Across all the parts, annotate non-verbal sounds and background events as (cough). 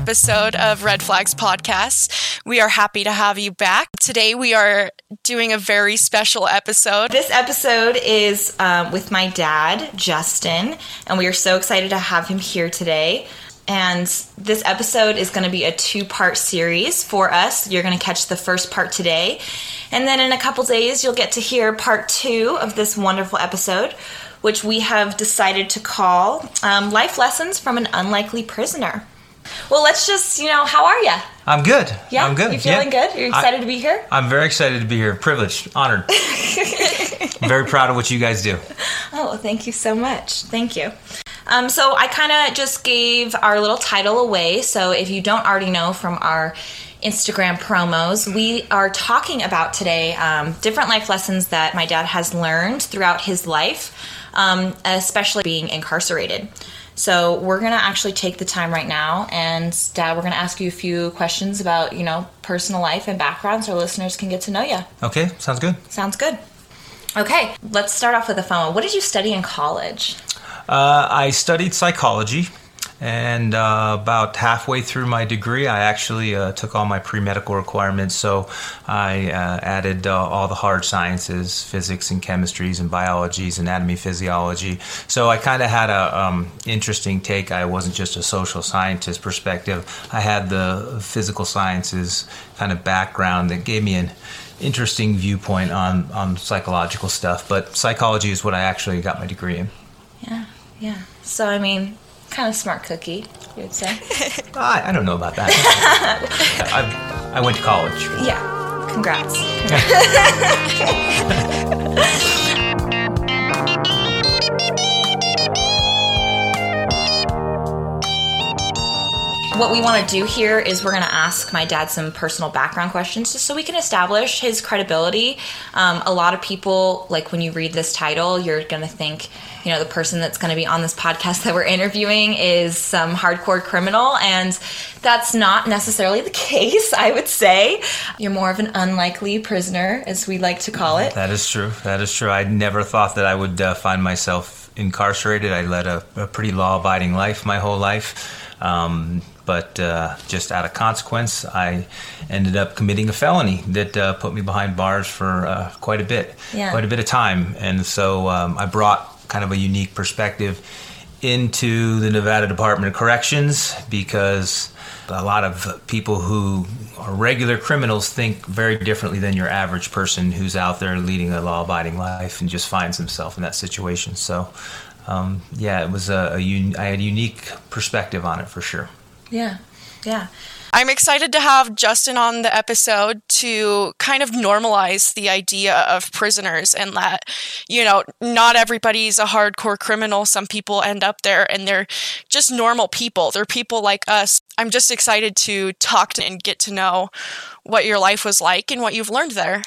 episode of Red Flags Podcast. We are happy to have you back. Today we are doing a very special episode. This episode is um, with my dad, Justin, and we are so excited to have him here today. And this episode is going to be a two part series for us. You're going to catch the first part today. And then in a couple days, you'll get to hear part two of this wonderful episode, which we have decided to call um, Life Lessons from an Unlikely Prisoner. Well, let's just, you know, how are you? I'm good. Yeah, I'm good. You feeling yeah. good? You're excited I, to be here? I'm very excited to be here. Privileged, honored. I'm (laughs) very proud of what you guys do. Oh, thank you so much. Thank you. Um, so I kind of just gave our little title away. So if you don't already know from our Instagram promos, we are talking about today um, different life lessons that my dad has learned throughout his life, um, especially being incarcerated. So we're gonna actually take the time right now, and Dad, we're gonna ask you a few questions about you know personal life and background, so our listeners can get to know you. Okay, sounds good. Sounds good. Okay, let's start off with a phone. What did you study in college? Uh, I studied psychology, and uh, about halfway through my degree, I actually uh, took all my pre medical requirements. So I uh, added uh, all the hard sciences physics and chemistries and biologies, anatomy, physiology. So I kind of had a um, interesting take. I wasn't just a social scientist perspective, I had the physical sciences kind of background that gave me an interesting viewpoint on, on psychological stuff. But psychology is what I actually got my degree in. Yeah, yeah. So I mean, kind of smart cookie, you would say. (laughs) I, I don't know about that. (laughs) I, I went to college. yeah. Congrats. (laughs) what we want to do here is we're going to ask my dad some personal background questions just so we can establish his credibility. Um, a lot of people, like when you read this title, you're going to think, you know, the person that's going to be on this podcast (laughs) that we're interviewing is some hardcore criminal. And that's not necessarily the (laughs) case, I would say. You're more of an unlikely prisoner, as we like to call it. That is true. That is true. I never thought that I would uh, find myself incarcerated. I led a, a pretty law abiding life my whole life. Um, but uh, just out of consequence, I ended up committing a felony that uh, put me behind bars for uh, quite a bit, Yeah. quite a bit of time. And so um, I brought kind of a unique perspective into the Nevada Department of Corrections because a lot of people who are regular criminals think very differently than your average person who's out there leading a law-abiding life and just finds himself in that situation. So, um, yeah, it was a, a un- I had a unique perspective on it for sure. Yeah, yeah. I'm excited to have Justin on the episode to kind of normalize the idea of prisoners and that, you know, not everybody's a hardcore criminal. Some people end up there and they're just normal people. They're people like us. I'm just excited to talk to and get to know what your life was like and what you've learned there.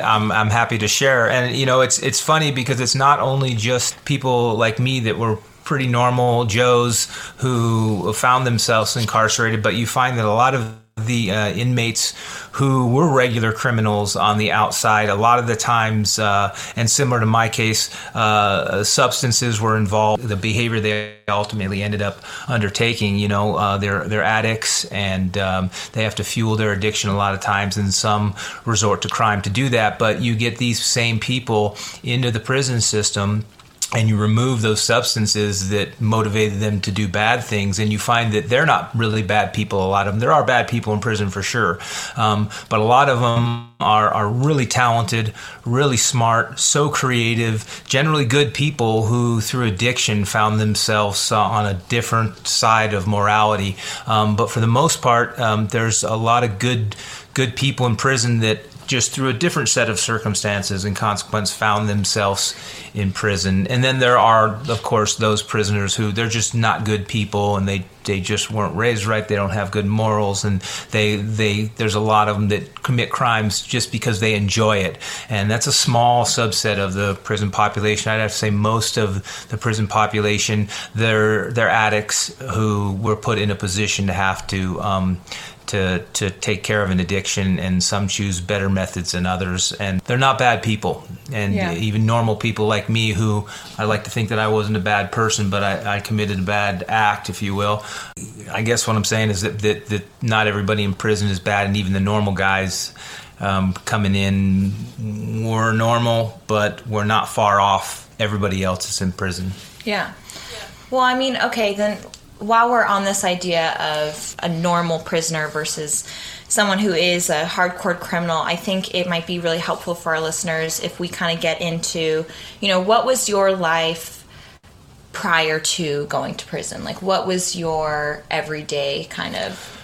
I'm I'm happy to share, and you know it's it's funny because it's not only just people like me that were pretty normal Joes who found themselves incarcerated, but you find that a lot of the uh, inmates who were regular criminals on the outside, a lot of the times, uh, and similar to my case, uh, substances were involved. The behavior they ultimately ended up undertaking, you know, uh, they're they're addicts and um, they have to fuel their addiction a lot of times, and some resort to crime to do that. But you get these same people into the prison system and you remove those substances that motivated them to do bad things, and you find that they're not really bad people. A lot of them, there are bad people in prison for sure, um, but a lot of them are are really talented, really smart, so creative, generally good people who, through addiction, found themselves uh, on a different side of morality. Um, but for the most part, um, there's a lot of good good people in prison that just through a different set of circumstances and consequence found themselves in prison. And then there are, of course, those prisoners who they're just not good people and they, they just weren't raised right. They don't have good morals and they, they, there's a lot of them that commit crimes just because they enjoy it. And that's a small subset of the prison population. I'd have to say most of the prison population, they're, they're addicts who were put in a position to have to, um, to to take care of an addiction, and some choose better methods than others. And they're not bad people, and Yeah. even normal people like me who I like to think that I wasn't a bad person, but I, I committed a bad act, if you will. I guess what I'm saying is that, that, that not everybody in prison is bad, and even the normal guys um, coming in were normal, but we're not far off everybody else that's in prison. Yeah. Well, I mean, okay, then while we're on this idea of a normal prisoner versus someone who is a hardcore criminal, I think it might be really helpful for our listeners if we kind of get into, you know, what was your life prior to going to prison? Like, what was your everyday kind of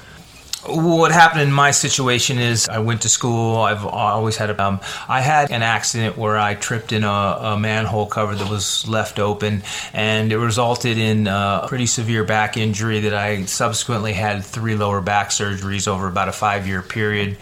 what happened in my situation is I went to school. I've always had a. Um, I had an accident where I tripped in a, a, manhole cover that was left open, and it resulted in a pretty severe back injury that I subsequently had three lower back surgeries over about a five year period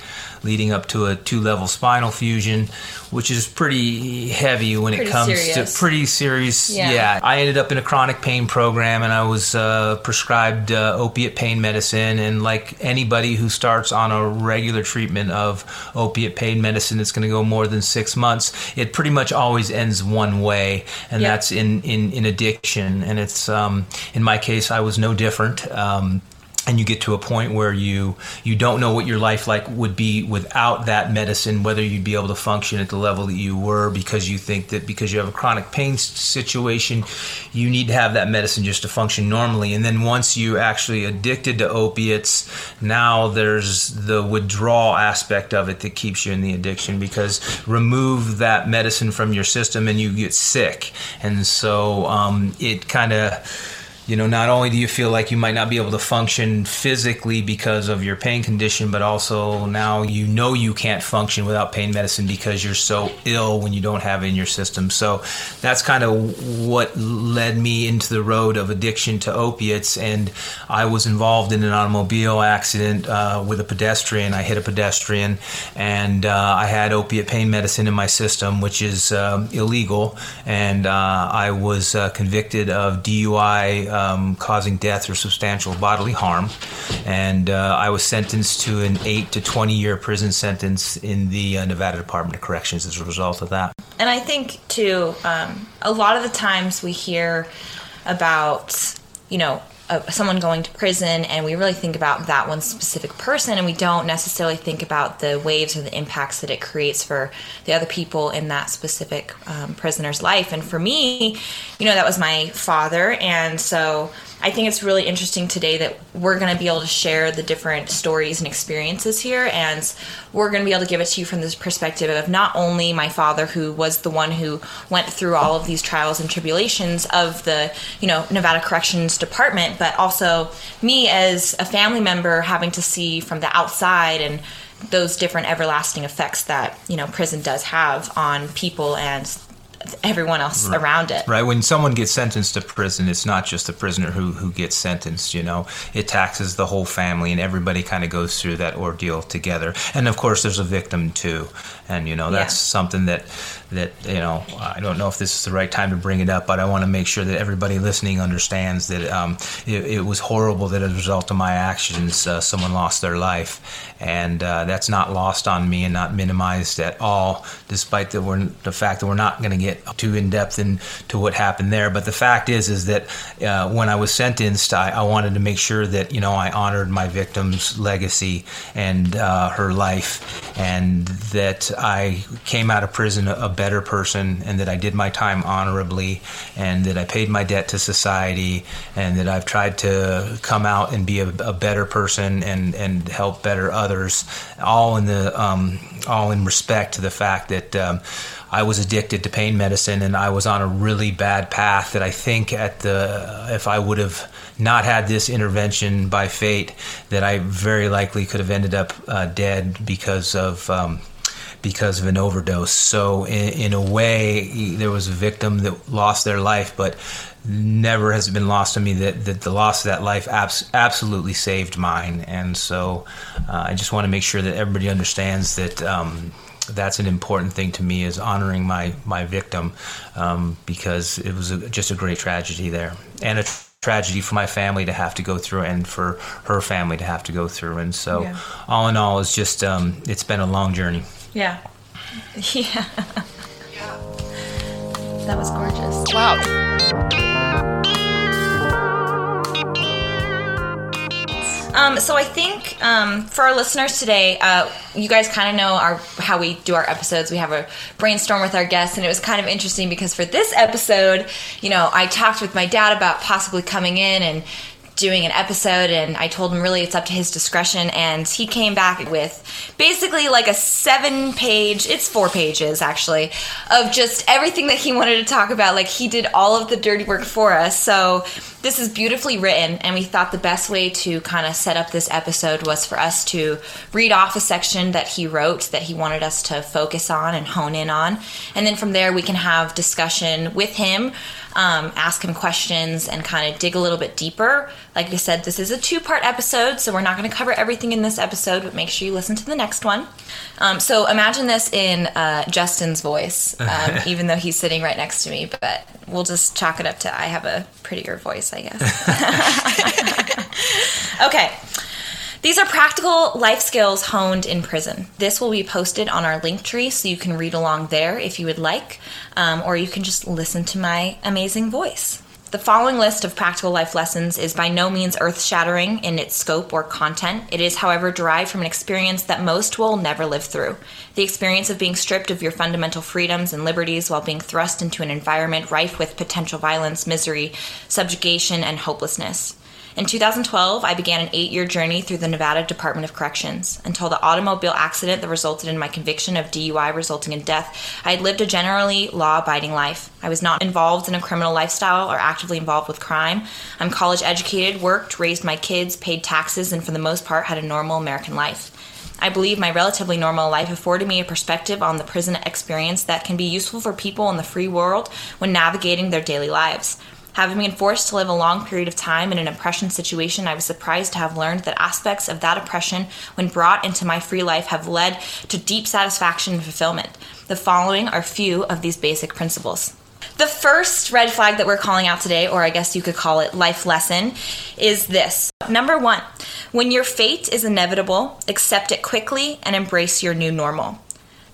leading up to a two level spinal fusion, which is pretty heavy when pretty it comes serious. to pretty serious. Yeah. yeah. I ended up in a chronic pain program and I was uh, prescribed uh, opiate pain medicine. And like anybody who starts on a regular treatment of opiate pain medicine, it's going to go more than six months. It pretty much always ends one way, and yep. that's in, in, in addiction. And it's, um, in my case, I was no different. Um, and you get to a point where you you don't know what your life like would be without that medicine whether you'd be able to function at the level that you were because you think that because you have a chronic pain situation you need to have that medicine just to function normally. And then once you actually addicted to opiates now there's the withdrawal aspect of it that keeps you in the addiction because remove that medicine from your system and you get sick. And so um, it kind of you know, not only do you feel like you might not be able to function physically because of your pain condition, but also now you know you can't function without pain medicine because you're so ill when you don't have it in your system. So that's kind of what led me into the road of addiction to opiates. And I was involved in an automobile accident uh, with a pedestrian. I hit a pedestrian and uh, I had opiate pain medicine in my system, which is um, illegal. And uh, I was uh, convicted of DUI um, causing death or substantial bodily harm. And uh, I was sentenced to an 8 to 20 year prison sentence in the uh, Nevada Department of Corrections as a result of that. And I think, too, um, a lot of the times we hear about, you know, someone going to prison and we really think about that one specific person and we don't necessarily think about the waves or the impacts that it creates for the other people in that specific um, prisoner's life. And for me you know that was my father and so I think it's really interesting today that we're going to be able to share the different stories and experiences here, and we're going to be able to give it to you from this perspective of not only my father, who was the one who went through all of these trials and tribulations of the, you know, Nevada Corrections Department, but also me as a family member having to see from the outside and those different everlasting effects that you know prison does have on people and everyone else right. around it. Right. When someone gets sentenced to prison, it's not just the prisoner who, who gets sentenced, you know, it taxes the whole family and everybody kind of goes through that ordeal together. And of course, there's a victim too. And, you know, that's yeah. something that, that, you know, I don't know if this is the right time to bring it up, but I want to make sure that everybody listening understands that um, it, it, was horrible that as a result of my actions, uh, someone lost their life. And uh, that's not lost on me and not minimized at all, despite the, the fact that we're not going to get too in depth into what happened there. But the fact is, is that uh, when I was sentenced, I, I, wanted to make sure that you know I honored my victim's legacy and uh, her life, and that I came out of prison a, better person, and that I did my time honorably, and that I paid my debt to society, and that I've tried to come out and be a, a better person and and help better others, all in the um, all in respect to the fact that. Um, I was addicted to pain medicine and I was on a really bad path that I think at the if I would have not had this intervention by fate that I very likely could have ended up uh, dead because of um, because of an overdose. So in, in, a way, there was a victim that lost their life, but never has it been lost to me that, that the loss of that life abs- absolutely saved mine. And so uh, I just want to make sure that everybody understands that. Um, that's an important thing to me is honoring my my victim um, because it was a, just a great tragedy there and a tra- tragedy for my family to have to go through and for her family to have to go through and so yeah. all in all it's just um, it's been a long journey yeah (laughs) yeah That was gorgeous. Wow. Um, so I think um, for our listeners today, uh, you guys kind of know our how we do our episodes. We have a brainstorm with our guests, and it was kind of interesting because for this episode, you know, I talked with my dad about possibly coming in and doing an episode and I told him really it's up to his discretion. And he came back with basically like a seven page it's four pages actually of just everything that he wanted to talk about. Like he did all of the dirty work for us. So this is beautifully written and we thought the best way to kind of set up this episode was for us to read off a section that he wrote that he wanted us to focus on and hone in on. And then from there we can have discussion with him um, ask him questions and kind of dig a little bit deeper. Like I said, this is a two part episode, so we're not going to cover everything in this episode, but make sure you listen to the next one. Um, so imagine this in uh, Justin's voice, um, (laughs) even though he's sitting right next to me, but we'll just chalk it up to I have a prettier voice, I guess. (laughs) (laughs) okay. These are practical life skills honed in prison. This will be posted on our link tree so you can read along there if you would like, um, or you can just listen to my amazing voice. The following list of practical life lessons is by no means earth shattering in its scope or content. It is, however, derived from an experience that most will never live through the experience of being stripped of your fundamental freedoms and liberties while being thrust into an environment rife with potential violence, misery, subjugation, and hopelessness. In 2012, I began an eight year journey through the Nevada Department of Corrections. Until the automobile accident that resulted in my conviction of DUI resulting in death, I had lived a generally law abiding life. I was not involved in a criminal lifestyle or actively involved with crime. I'm college educated, worked, raised my kids, paid taxes, and for the most part had a normal American life. I believe my relatively normal life afforded me a perspective on the prison experience that can be useful for people in the free world when navigating their daily lives. Having been forced to live a long period of time in an oppression situation, I was surprised to have learned that aspects of that oppression, when brought into my free life, have led to deep satisfaction and fulfillment. The following are few of these basic principles. The first red flag that we're calling out today, or I guess you could call it life lesson, is this. Number one, when your fate is inevitable, accept it quickly and embrace your new normal.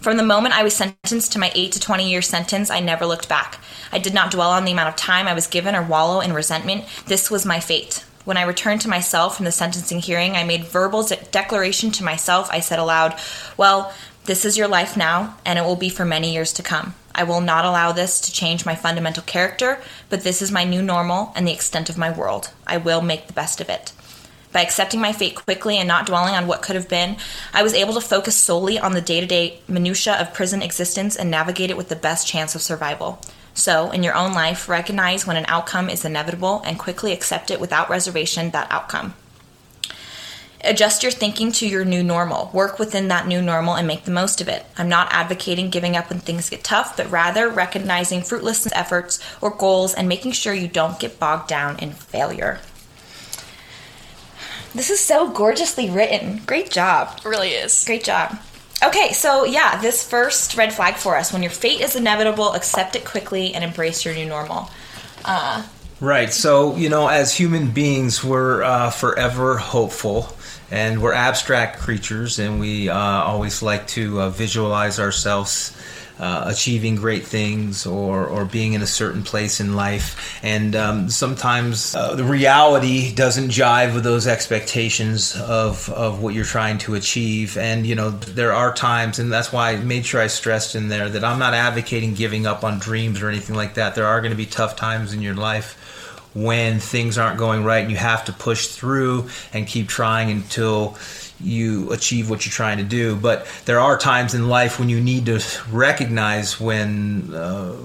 From the moment I was sentenced to my 8 to 20 year sentence, I never looked back. I did not dwell on the amount of time I was given or wallow in resentment. This was my fate. When I returned to myself from the sentencing hearing, I made verbal de- declaration to myself. I said aloud, Well, this is your life now, and it will be for many years to come. I will not allow this to change my fundamental character, but this is my new normal and the extent of my world. I will make the best of it. By accepting my fate quickly and not dwelling on what could have been, I was able to focus solely on the day to day minutiae of prison existence and navigate it with the best chance of survival. So, in your own life, recognize when an outcome is inevitable and quickly accept it without reservation that outcome. Adjust your thinking to your new normal. Work within that new normal and make the most of it. I'm not advocating giving up when things get tough, but rather recognizing fruitless efforts or goals and making sure you don't get bogged down in failure. This is so gorgeously written. Great job. It really is. Great job. Okay, so yeah, this first red flag for us when your fate is inevitable, accept it quickly and embrace your new normal. Uh, Right. So, you know, as human beings, we're uh, forever hopeful and we're abstract creatures, and we uh, always like to uh, visualize ourselves. Uh, achieving great things or, or being in a certain place in life. And um, sometimes uh, the reality doesn't jive with those expectations of, of what you're trying to achieve. And, you know, there are times, and that's why I made sure I stressed in there that I'm not advocating giving up on dreams or anything like that. There are going to be tough times in your life when things aren't going right and you have to push through and keep trying until you achieve what you're trying to do. But there are times in life when you need to recognize when uh,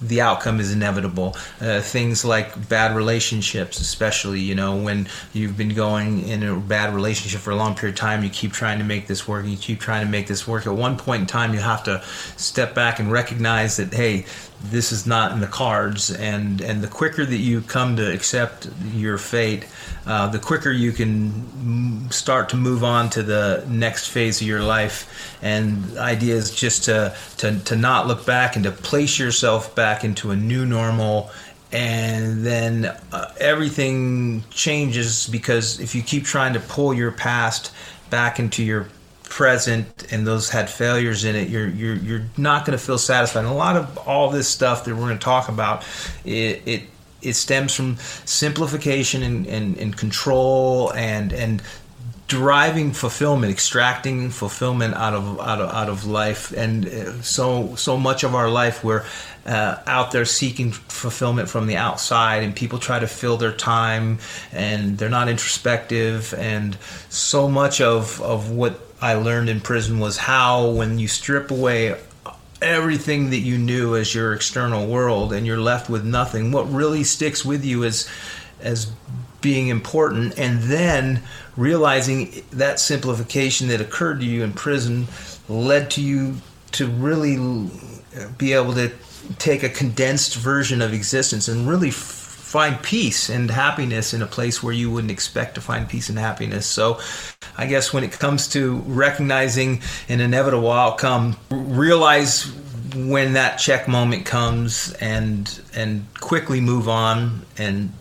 the outcome is inevitable. Uh, things like bad relationships, especially, you know, when you've been going in a bad relationship for a long period of time, you keep trying to make this work, you keep trying to make this work. At one point in time, you have to step back and recognize that, hey, this is not in the cards and and the quicker that you come to accept your fate uh, the quicker you can start to move on to the next phase of your life. And the idea is just to to, to not look back and to place yourself back into a new normal and then uh, everything changes because if you keep trying to pull your past back into your present and those had failures in it, you're you're you're not going to feel satisfied. And a lot of all this stuff that we're going to talk about, it, it it stems from simplification and, and, and control and and deriving fulfillment, extracting fulfillment out of out of out of life, and uh, so so much of our life we're uh, out there seeking fulfillment from the outside, and people try to fill their time, and they're not introspective, and so much of of what I learned in prison was how when you strip away everything that you knew as your external world and you're left with nothing what really sticks with you is as being important. And then realizing that simplification that occurred to you in prison led to you to really be able to take a condensed version of existence and really find peace and happiness in a place where you wouldn't expect to find peace and happiness. So, I guess when it comes to recognizing an inevitable outcome, realize when that check moment comes and and quickly move on and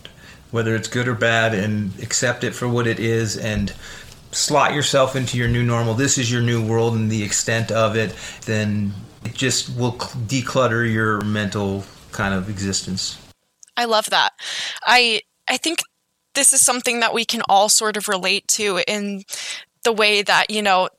whether it's good or bad, and accept it for what it is and slot yourself into your new normal. This is your new world and the extent of it, then it just will declutter your mental kind of existence. I love that. I I think this is something that we can all sort of relate to in the way that, you know,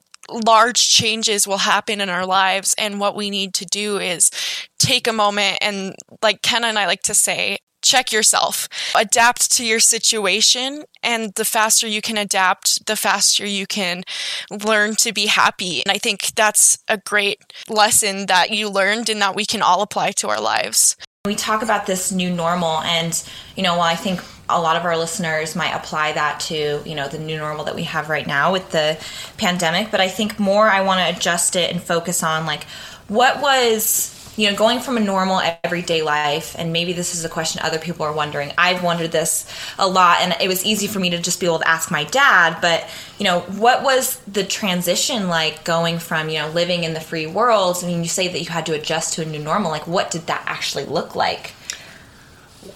large changes will happen in our lives and what we need to do is take a moment and like Kenna and I like to say check yourself, adapt to your situation. And the faster you can adapt, the faster you can learn to be happy. And I think that's a great lesson that you learned and that we can all apply to our lives. We talk about this new normal, and you know, while I think a lot of our listeners might apply that to you know the new normal that we have right now with the pandemic, but I think more I want to adjust it and focus on like what was you know, going from a normal everyday life, and maybe this is a question other people are wondering. I've wondered this a lot, and it was easy for me to just be able to ask my dad. But you know, what was the transition like going from you know living in the free world? I mean, you say that you had to adjust to a new normal. Like, what did that actually look like?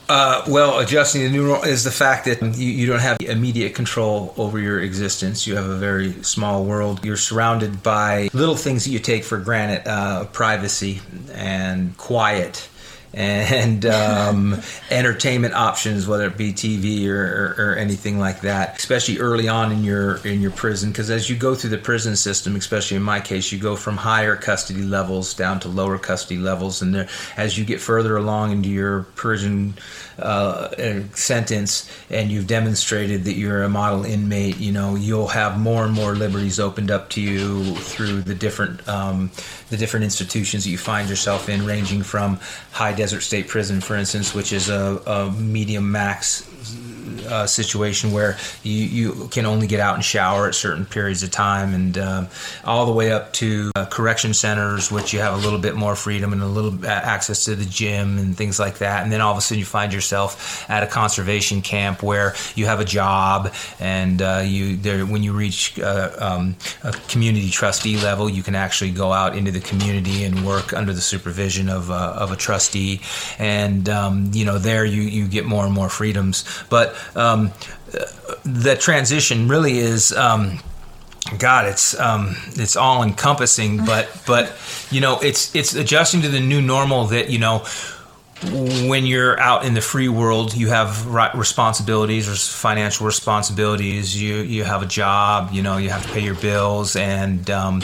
Uh, well, adjusting the new is the fact that you, you, don't have immediate control over your existence. You have a very small world. You're surrounded by little things that you take for granted uh, privacy and quiet and um, entertainment options, whether it be TV or, or, or, anything like that. Especially early on in your in your prison, because as you go through the prison system, especially in my case, you go from higher custody levels down to lower custody levels, and there, as you get further along into your prison uh, sentence, and you've demonstrated that you're a model inmate, you know you'll have more and more liberties opened up to you through the different um, the different institutions that you find yourself in, ranging from high Desert State Prison, for instance, which is a, a medium max uh, situation where you, you can only get out and shower at certain periods of time, and uh, all the way up to uh, correction centers, which you have a little bit more freedom and a little access to the gym and things like that. And then all of a sudden, you find yourself at a conservation camp where you have a job, and uh, you there when you reach uh, um, a community trustee level, you can actually go out into the community and work under the supervision of of a trustee, and um, you know there you you get more and more freedoms, but um, the transition really is. Um, God, it's um, it's all encompassing, but (laughs) but you know, it's it's adjusting to the new normal that you know when you're out in the free world, you have responsibilities or financial responsibilities. You you have a job, you know, you have to pay your bills, and um,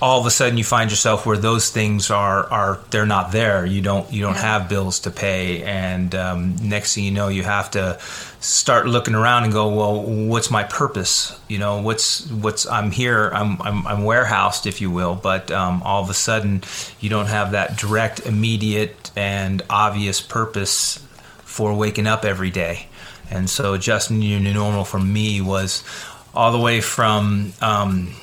all of a sudden you find yourself where those things are are they're not there. You don't you don't have bills to pay, and um, next thing you know, you have to start looking around and go, well, what's my purpose? You know, what's what's I'm here, I'm I'm, I'm warehoused, if you will, but um, all of a sudden you don't have that direct, immediate, and obvious purpose for waking up every day. And so your new normal for me was all the way from um,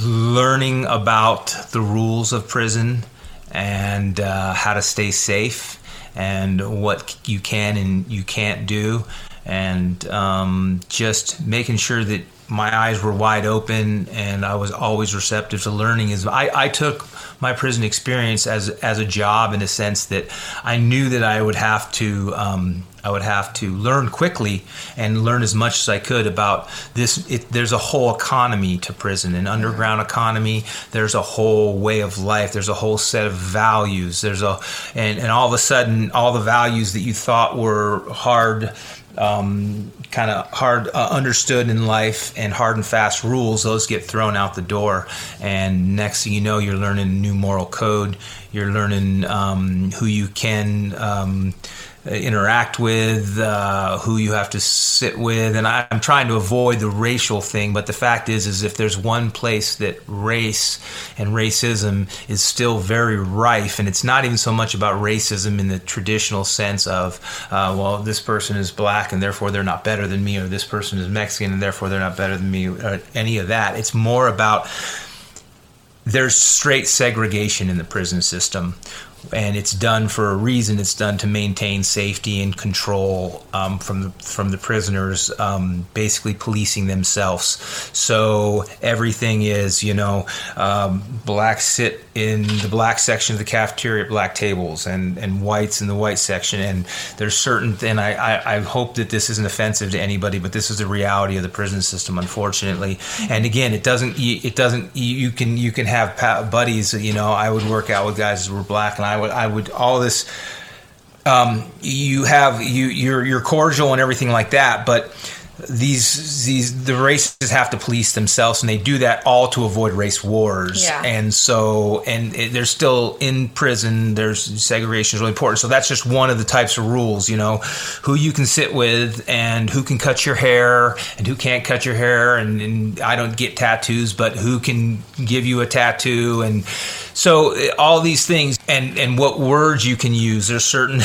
learning about the rules of prison and uh, how to stay safe and what you can and you can't do and um, just making sure that my eyes were wide open and I was always receptive to learning. Is I, I took my prison experience as as a job in a sense that I knew that I would have to um, I would have to learn quickly and learn as much as I could about this. It, there's a whole economy to prison, an underground economy. There's a whole way of life. There's a whole set of values. There's a and and all of a sudden, all the values that you thought were hard um, kind of hard uh, understood in life and hard and fast rules, those get thrown out the door. And next thing you know, you're learning new moral code. You're learning um, who you can. Um, interact with, uh, who you have to sit with, and I, am trying to avoid the racial thing. But the fact is, is if there's one place that race and racism is still very rife, and it's not even so much about racism in the traditional sense of, uh, well, this person is black and therefore they're not better than me, or this person is Mexican and therefore they're not better than me, or any of that. It's more about there's straight segregation in the prison system and it's done for a reason. It's done to maintain safety and control um, from the from the prisoners, um, basically policing themselves. So everything is, you know, um, blacks sit in the black section of the cafeteria at black tables, and and whites in the white section. And there's certain, and I, I, I hope that this isn't offensive to anybody, but this is the reality of the prison system, unfortunately. And again, it doesn't it doesn't you can you can have buddies. You know, I would work out with guys who were black, and I would I would all this. Um, you have you you're you're cordial and everything like that, but these these the races have to police themselves and they do that all to avoid race wars. Yeah. and so and it, they're still in prison. There's segregation is really important. So that's just one of the types of rules you know who you can sit with and who can cut your hair and who can't cut your hair. And, and i don't get tattoos but who can give you a tattoo? And so all these things and and what words you can use. There's certain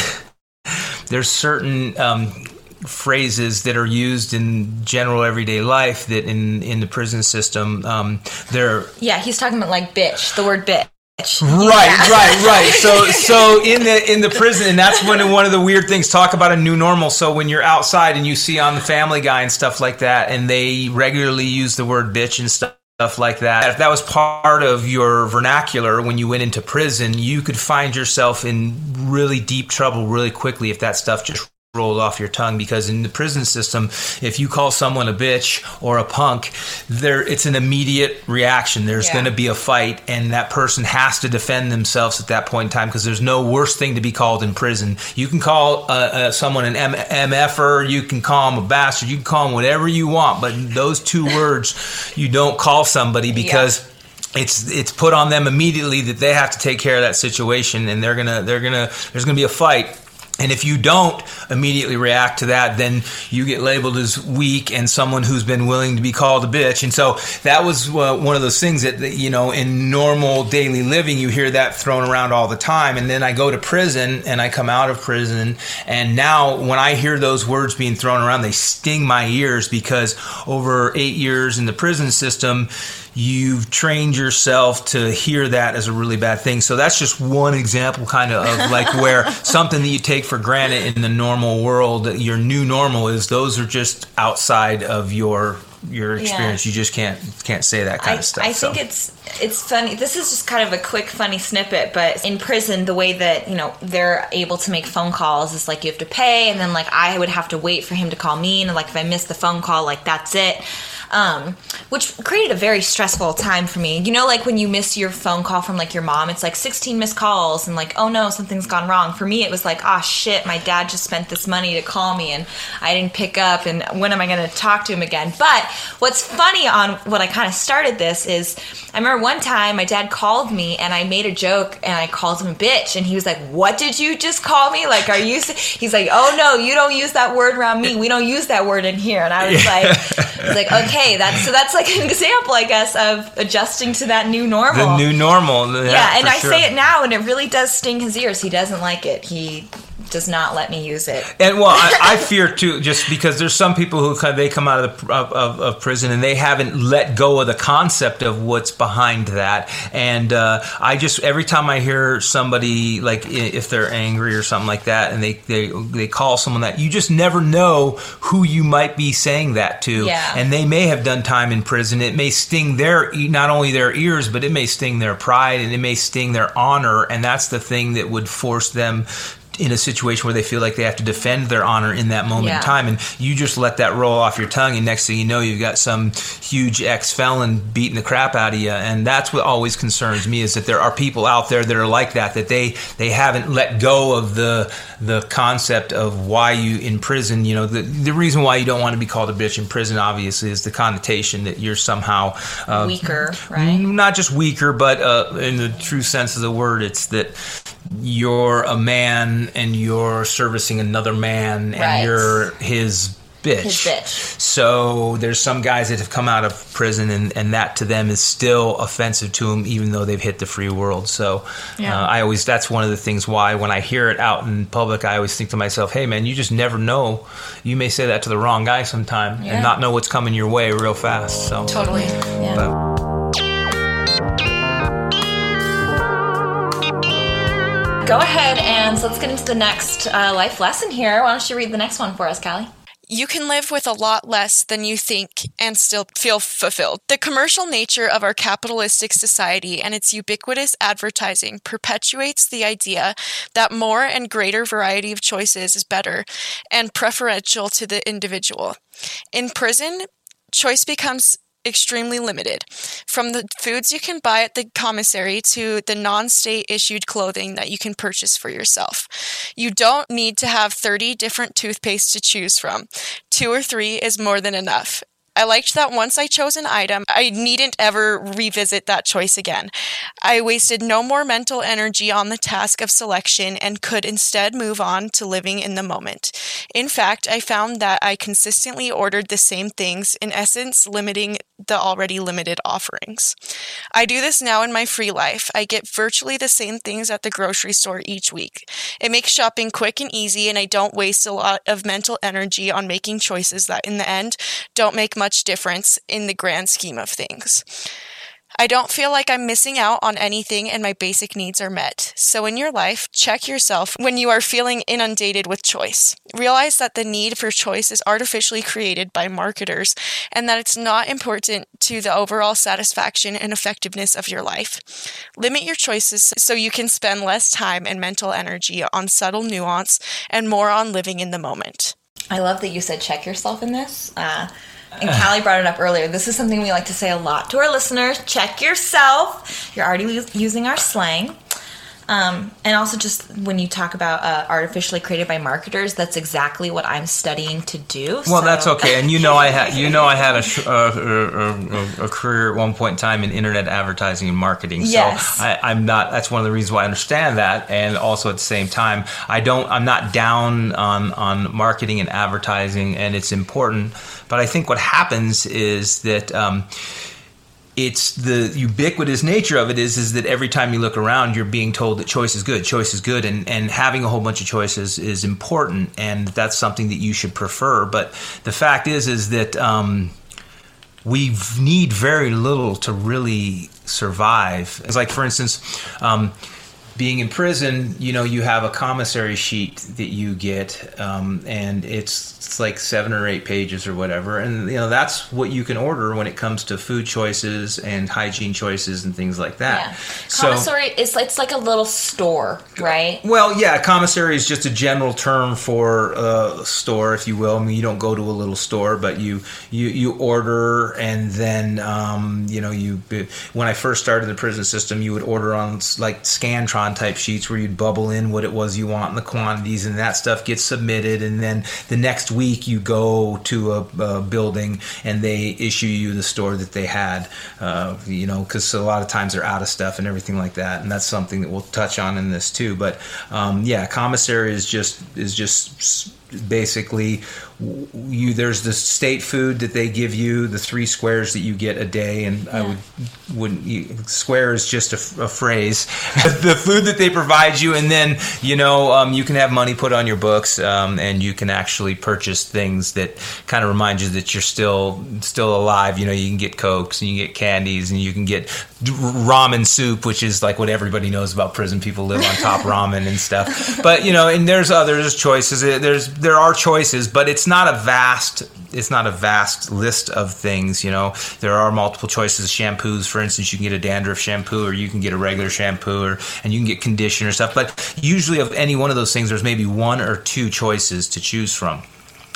(laughs) there's certain um, phrases that are used in general everyday life that in in the prison system um, they're yeah he's talking about like bitch the word bitch Right, yeah. right, right. So, (laughs) so in the in the prison, and that's when one of the weird things talk about a new normal. So when you're outside and you see on the Family Guy and stuff like that, and they regularly use the word bitch and stuff stuff like that. If that was part of your vernacular when you went into prison, you could find yourself in really deep trouble really quickly if that stuff just rolled off your tongue because in the prison system if you call someone a bitch or a punk there it's an immediate reaction. There's yeah. going to be a fight and that person has to defend themselves at that point in time because there's no worse thing to be called in prison. You can call uh, uh, someone an M- mf'er you can call them a bastard you can call them whatever you want but those two words you don't call somebody because yeah it's it's put on them immediately that they have to take care of that situation and they're gonna they're gonna there's gonna be a fight and if you don't immediately react to that, then you get labeled as weak and someone who's been willing to be called a bitch. And so that was uh, one of those things that, you know, in normal daily living, you hear that thrown around all the time. And then I go to prison and I come out of prison. And now when I hear those words being thrown around, they sting my ears because over eight years in the prison system, you've trained yourself to hear that as a really bad thing. So that's just one example, kind of, of like (laughs) where something that you take for granted in the normal world, your new normal is those are just outside of your your experience. Yeah. You just can't can't say that kind I, of stuff. I think so. it's it's funny. This is just kind of a quick funny snippet, but in prison, the way that you know they're able to make phone calls is like you have to pay, and then like I would have to wait for him to call me, and like if I miss the phone call, like that's it um, which created a very stressful time for me. You know, like when you miss your phone call from like your mom, it's like 16 missed calls and like, oh no, something's gone wrong. For me, it was like, oh shit, my dad just spent this money to call me and I didn't pick up and when am I going to talk to him again? But what's funny on what I kind of started this is I remember one time my dad called me and I made a joke and I called him a bitch and he was like, what did you just call me? Like, are you, he's like, oh no, you don't use that word around me. We don't use that word in here. And I was like, I was like, okay (laughs) okay, that's so that's like an (laughs) example, I guess, of adjusting to that new normal. The new normal. Yeah, yeah and I sure. say it now, and it really does sting his ears. He doesn't like it. He does not let me use it. And well, I, I (laughs) fear too, just because there's some people who they come out of, the, of, of, of prison and they haven't let go of the concept of what's behind that. And uh, I just every time I hear somebody like if they're angry or something like that, and they they they call someone that, you just never know who you might be saying that to. Yeah. And they may have done time in prison. It may sting their not only their ears, but it may sting their pride and it may sting their honor. And that's the thing that would force them in a situation where they feel like they have to defend their honor in that moment Yeah. in time and you just let that roll off your tongue and next thing you know you've got some huge ex-felon beating the crap out of you and that's what always concerns me is that there are people out there that are like that that they they haven't let go of the the concept of why you in prison you know the, the reason why you don't want to be called a bitch in prison obviously is the connotation that you're somehow uh, Weaker, right? not just weaker, but uh, in the true sense of the word, it's that you're a man and you're servicing another man and Right. you're his bitch. His bitch. So there's some guys that have come out of prison and, and that to them is still offensive to them, even though they've hit the free world. So Yeah. uh, I always, that's one of the things why when I hear it out in public, I always think to myself, hey man, you just never know. You may say that to the wrong guy sometime Yeah. and not know what's coming your way real fast. So Totally. Yeah. Go ahead and so let's get into the next uh, life lesson here. Why don't you read the next one for us, Kalie? You can live with a lot less than you think and still feel fulfilled. The commercial nature of our capitalistic society and its ubiquitous advertising perpetuates the idea that more and greater variety of choices is better and preferential to the individual. In prison, choice becomes extremely limited. From the foods you can buy at the commissary to the non state issued clothing that you can purchase for yourself. You don't need to have 30 different toothpastes to choose from. Two or three is more than enough. I liked that once I chose an item, I needn't ever revisit that choice again. I wasted no more mental energy on the task of selection and could instead move on to living in the moment. In fact, I found that I consistently ordered the same things, in essence, limiting the already limited offerings. I do this now in my free life. I get virtually the same things at the grocery store each week. It makes shopping quick and easy, and I don't waste a lot of mental energy on making choices that, in the end, don't make much difference in the grand scheme of things. I don't feel like I'm missing out on anything and my basic needs are met. So, in your life, check yourself when you are feeling inundated with choice. Realize that the need for choice is artificially created by marketers and that it's not important to the overall satisfaction and effectiveness of your life. Limit your choices so you can spend less time and mental energy on subtle nuance and more on living in the moment. I love that you said check yourself in this. Uh, and Kalie brought it up earlier. This is something we like to say a lot to our listeners. Check yourself. You're already using our slang. Um, and also, just when you talk about uh, artificially created by marketers, that's exactly what I'm studying to do. Well, so- that's okay, and you know I had you know I had a, sh- uh, a, a, a career at one point in time in internet advertising and marketing. So Yes. I, I'm not. That's one of the reasons why I understand that, and also at the same time, I don't. I'm not down on on marketing and advertising, and it's important. But I think what happens is that. Um, it's the ubiquitous nature of it is is that every time you look around you're being told that choice is good choice is good and and having a whole bunch of choices is important and that's something that you should prefer. But the fact is is that um, we need very little to really survive. It's like for instance um, being in prison, you know, you have a commissary sheet that you get, um, and it's, it's like seven or eight pages or whatever, and you know that's what you can order when it comes to food choices and hygiene choices and things like that. Yeah. So, Commissary is it's like a little store, right? well, yeah, commissary is just a general term for a store, if you will. I mean, you don't go to a little store, but you you you order, and then um, you know you. When I first started the prison system, you would order on like Scantron type sheets where you'd bubble in what it was you want and the quantities, and that stuff gets submitted, and then the next week you go to a, a building and they issue you the store that they had. Uh, you know, because a lot of times they're out of stuff and everything like that, and that's something that we'll touch on in this too. But um, yeah, commissary is just is just basically you there's the state food that they give you the three squares that you get a day and yeah. i would wouldn't you, square is just a, a phrase. (laughs) The food that they provide you and then you know um, you can have money put on your books um, and you can actually purchase things that kind of remind you that you're still still alive. You know you can get cokes and you can get candies and you can get ramen soup which is like what everybody knows about prison people live on top (laughs) ramen and stuff. But you know and there's others choices. There's there are choices but it's not a vast it's not a vast list of things. You know, there are multiple choices of shampoos. For instance, you can get a dandruff shampoo, or you can get a regular shampoo, or and you can get conditioner stuff. But usually, of any one of those things, there's maybe one or two choices to choose from.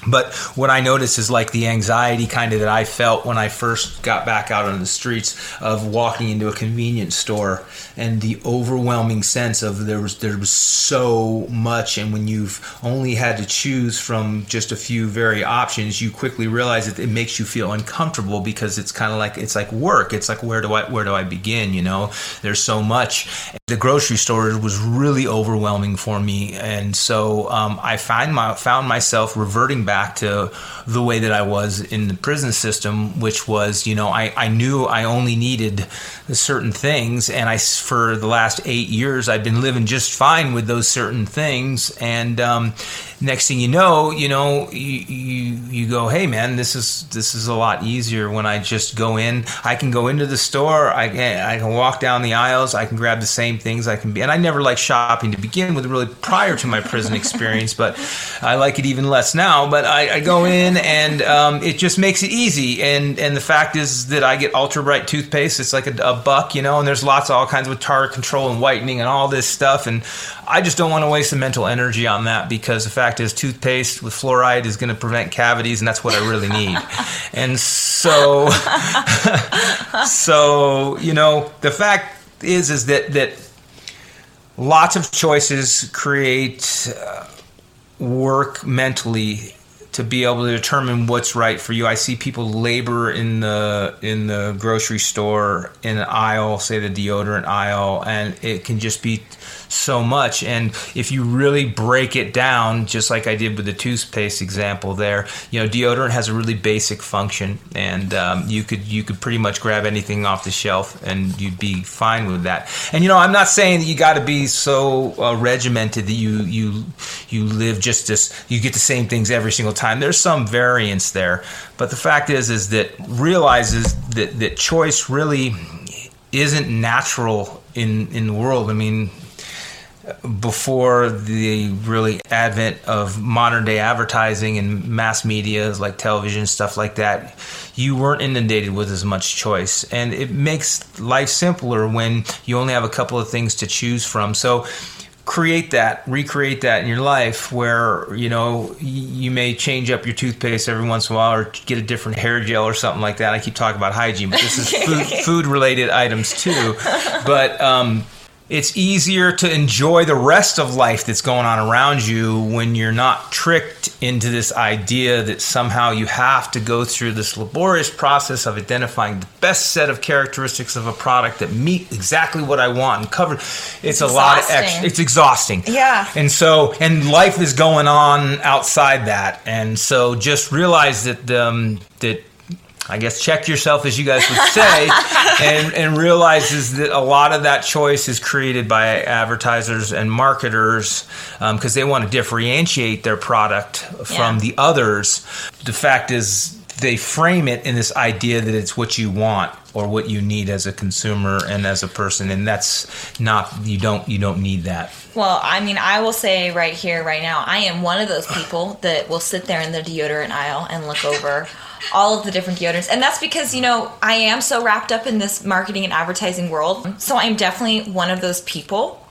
But what I notice is like the anxiety kind of that I felt when I first got back out on the streets of walking into a convenience store and the overwhelming sense of there was there was so much and when you've only had to choose from just a few very options you quickly realize that it makes you feel uncomfortable because it's kind of like it's like work. It's like where do I where do I begin you know? There's so much. The grocery store was really overwhelming for me and so um, I find my found myself reverting back to the way that I was in the prison system, which was, you know, I, I knew I only needed certain things. And I, for the last eight years, I've been living just fine with those certain things. And, um, next thing you know, you know, you, you, you go, hey man, this is this is a lot easier when I just go in. I can go into the store. I can I can walk down the aisles. I can grab the same things. I can be, and I never liked shopping to begin with, really prior to my prison experience, but I like it even less now. But I, I go in and um, it just makes it easy. And and the fact is that I get ultra bright toothpaste. It's like a, a buck, you know, and there's lots of all kinds of tartar control and whitening and all this stuff. And I just don't want to waste the mental energy on that because the fact is, toothpaste with fluoride is going to prevent cavities, and that's what I really need. (laughs) and so, (laughs) so you know, the fact is, is that that lots of choices create uh, work mentally to be able to determine what's right for you. I see people labor in the in the grocery store in an aisle, say the deodorant aisle, and it can just be so much. And if you really break it down, just like I did with the toothpaste example there, you know, deodorant has a really basic function, and um, you could you could pretty much grab anything off the shelf, and you'd be fine with that. And you know, I'm not saying that you got to be so uh, regimented that you you you live just this you get the same things every single time. There's some variance there, but the fact is is that realizes that that choice really isn't natural in in the world. I mean, before the really advent of modern day advertising and mass media like television stuff like that you weren't inundated with as much choice. And it makes life simpler when you only have a couple of things to choose from. So create that recreate that in your life where you know you may change up your toothpaste every once in a while or get a different hair gel or something like that. I keep talking about hygiene but this is (laughs) food, food related items too. But um, it's easier to enjoy the rest of life that's going on around you when you're not tricked into this idea that somehow you have to go through this laborious process of identifying the best set of characteristics of a product that meet exactly what I want and cover. It's, it's a exhausting. lot of extra. It's exhausting. Yeah. And so, and life is going on outside that, and so just realize that um, that I guess check yourself, as you guys would say, (laughs) and, and realizes that a lot of that choice is created by advertisers and marketers because um, they want to differentiate their product from yeah. the others. The fact is, they frame it in this idea that it's what you want or what you need as a consumer and as a person and that's not you don't you don't need that well i mean i will say right here right now i am one of those people that will sit there in the deodorant aisle and look over all of the different deodorants. And that's because, you know, I am so wrapped up in this marketing and advertising world. So I'm definitely one of those people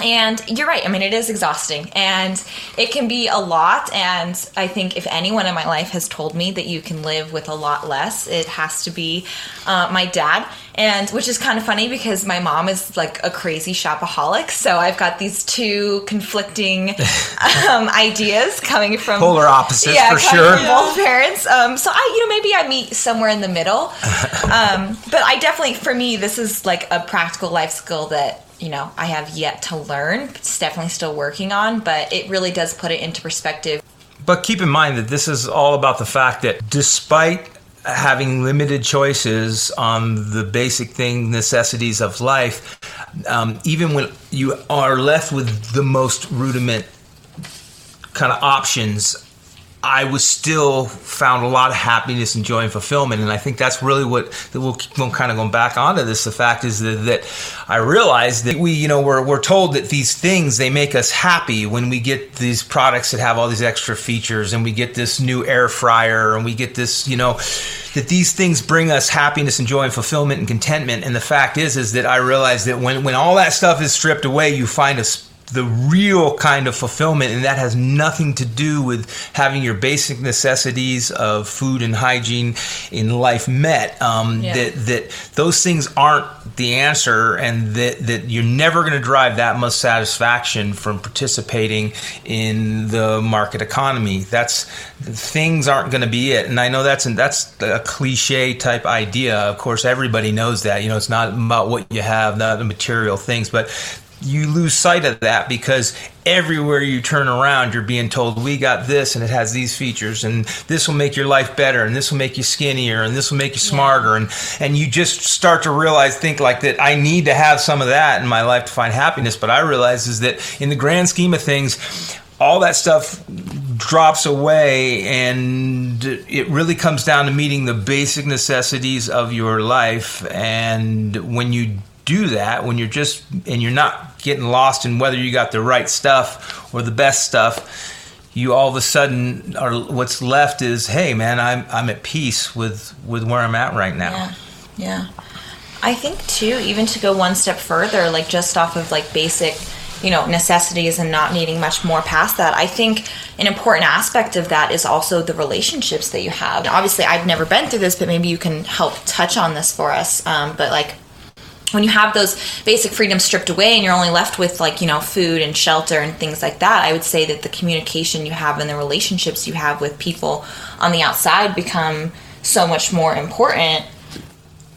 and you're right. I mean, it is exhausting and it can be a lot. And I think if anyone in my life has told me that you can live with a lot less, it has to be uh, my dad. And which is kind of funny because my mom is like a crazy shopaholic. So I've got these two conflicting (laughs) um, ideas coming from polar opposites yeah, for sure. From both parents. Um, so I, you know, maybe I meet somewhere in the middle. (laughs) Um, but I definitely, for me, this is like a practical life skill that you know I have yet to learn. It's definitely still working on, but it really does put it into perspective. But keep in mind that this is all about the fact that despite having limited choices on the basic thing necessities of life, um, even when you are left with the most rudiment kind of options, I was still found a lot of happiness and joy and fulfillment, and I think that's really what that we'll keep on kind of going back onto this. The fact is that, that I realized that we, you know, we're, we're told that these things they make us happy when we get these products that have all these extra features, and we get this new air fryer, and we get this, you know, that these things bring us happiness and joy and fulfillment and contentment. And the fact is, is that I realized that when when all that stuff is stripped away, you find a the real kind of fulfillment, and that has nothing to do with having your basic necessities of food and hygiene in life met. Um, yeah. That that those things aren't the answer, and that that you're never going to drive that much satisfaction from participating in the market economy. That's things aren't going to be it, and I know that's that's a cliche type idea. Of course, everybody knows that. You know, it's not about what you have, not the material things, but you lose sight of that because everywhere you turn around you're being told we got this and it has these features and this will make your life better and this will make you skinnier and this will make you smarter. And and you just start to realize think like that I need to have some of that in my life to find happiness. But I realize is that in the grand scheme of things all that stuff drops away and it really comes down to meeting the basic necessities of your life. And when you do that when you're just and you're not getting lost in whether you got the right stuff or the best stuff you all of a sudden are what's left is hey man i'm i'm at peace with with where i'm at right now. Yeah yeah. I think too even to go one step further like just off of like basic you know necessities and not needing much more past that i think an important aspect of that is also the relationships that you have. Obviously i've never been through this but maybe you can help touch on this for us um, but like when you have those basic freedoms stripped away and you're only left with like you know food and shelter and things like that i would say that the communication you have and the relationships you have with people on the outside become so much more important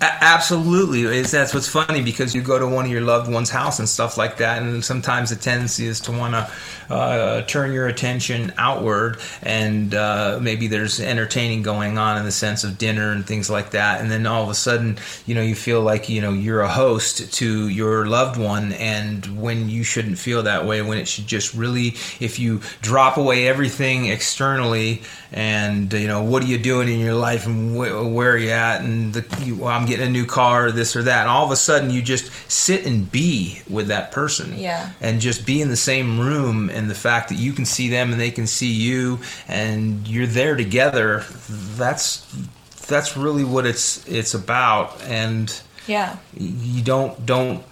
Absolutely, that's what's funny because you go to one of your loved one's house and stuff like that, and sometimes the tendency is to want to uh, turn your attention outward, and uh, maybe there's entertaining going on in the sense of dinner and things like that, and then all of a sudden, you know, you feel like you know you're a host to your loved one, and when you shouldn't feel that way, when it should just really, if you drop away everything externally, and you know, what are you doing in your life, and wh- where are you at, and the, you, I'm I'm getting a new car, or this or that. And all of a sudden, you just sit and be with that person. Yeah. And just be in the same room, and the fact that you can see them and they can see you, and you're there together. That's that's really what it's it's about. And yeah, you don't don't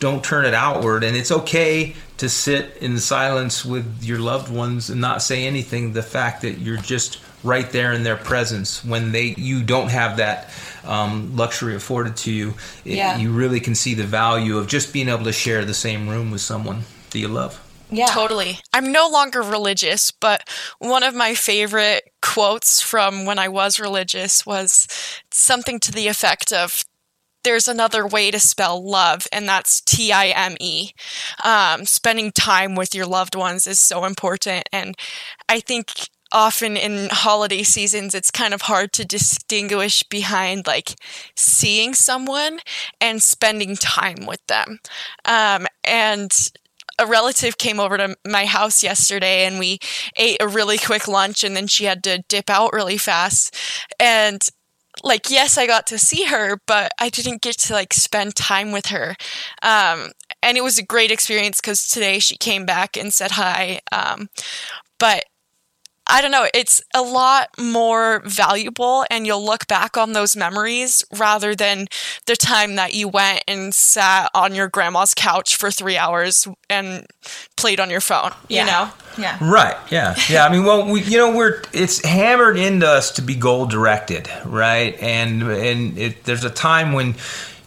don't turn it outward and it's okay to sit in silence with your loved ones and not say anything the fact that you're just right there in their presence when they you don't have that um, luxury afforded to you it, yeah. you really can see the value of just being able to share the same room with someone that you love yeah. Totally. I'm no longer religious, but one of my favorite quotes from when I was religious was something to the effect of there's another way to spell love, and that's T I M E. Um, spending time with your loved ones is so important. And I think often in holiday seasons it's kind of hard to distinguish behind like seeing someone and spending time with them. Um, and a relative came over to my house yesterday and we ate a really quick lunch and then she had to dip out really fast. And like yes i got to see her but i didn't get to like spend time with her. Um, and it was a great experience because today she came back and said hi. Um, but I don't know, it's a lot more valuable and you'll look back on those memories rather than the time that you went and sat on your grandma's couch for three hours and played on your phone, yeah. you know? Yeah. Right. Yeah. Yeah. I mean, well, we, you know, we're, it's hammered into us to be goal directed, right? And, and it, there's a time when,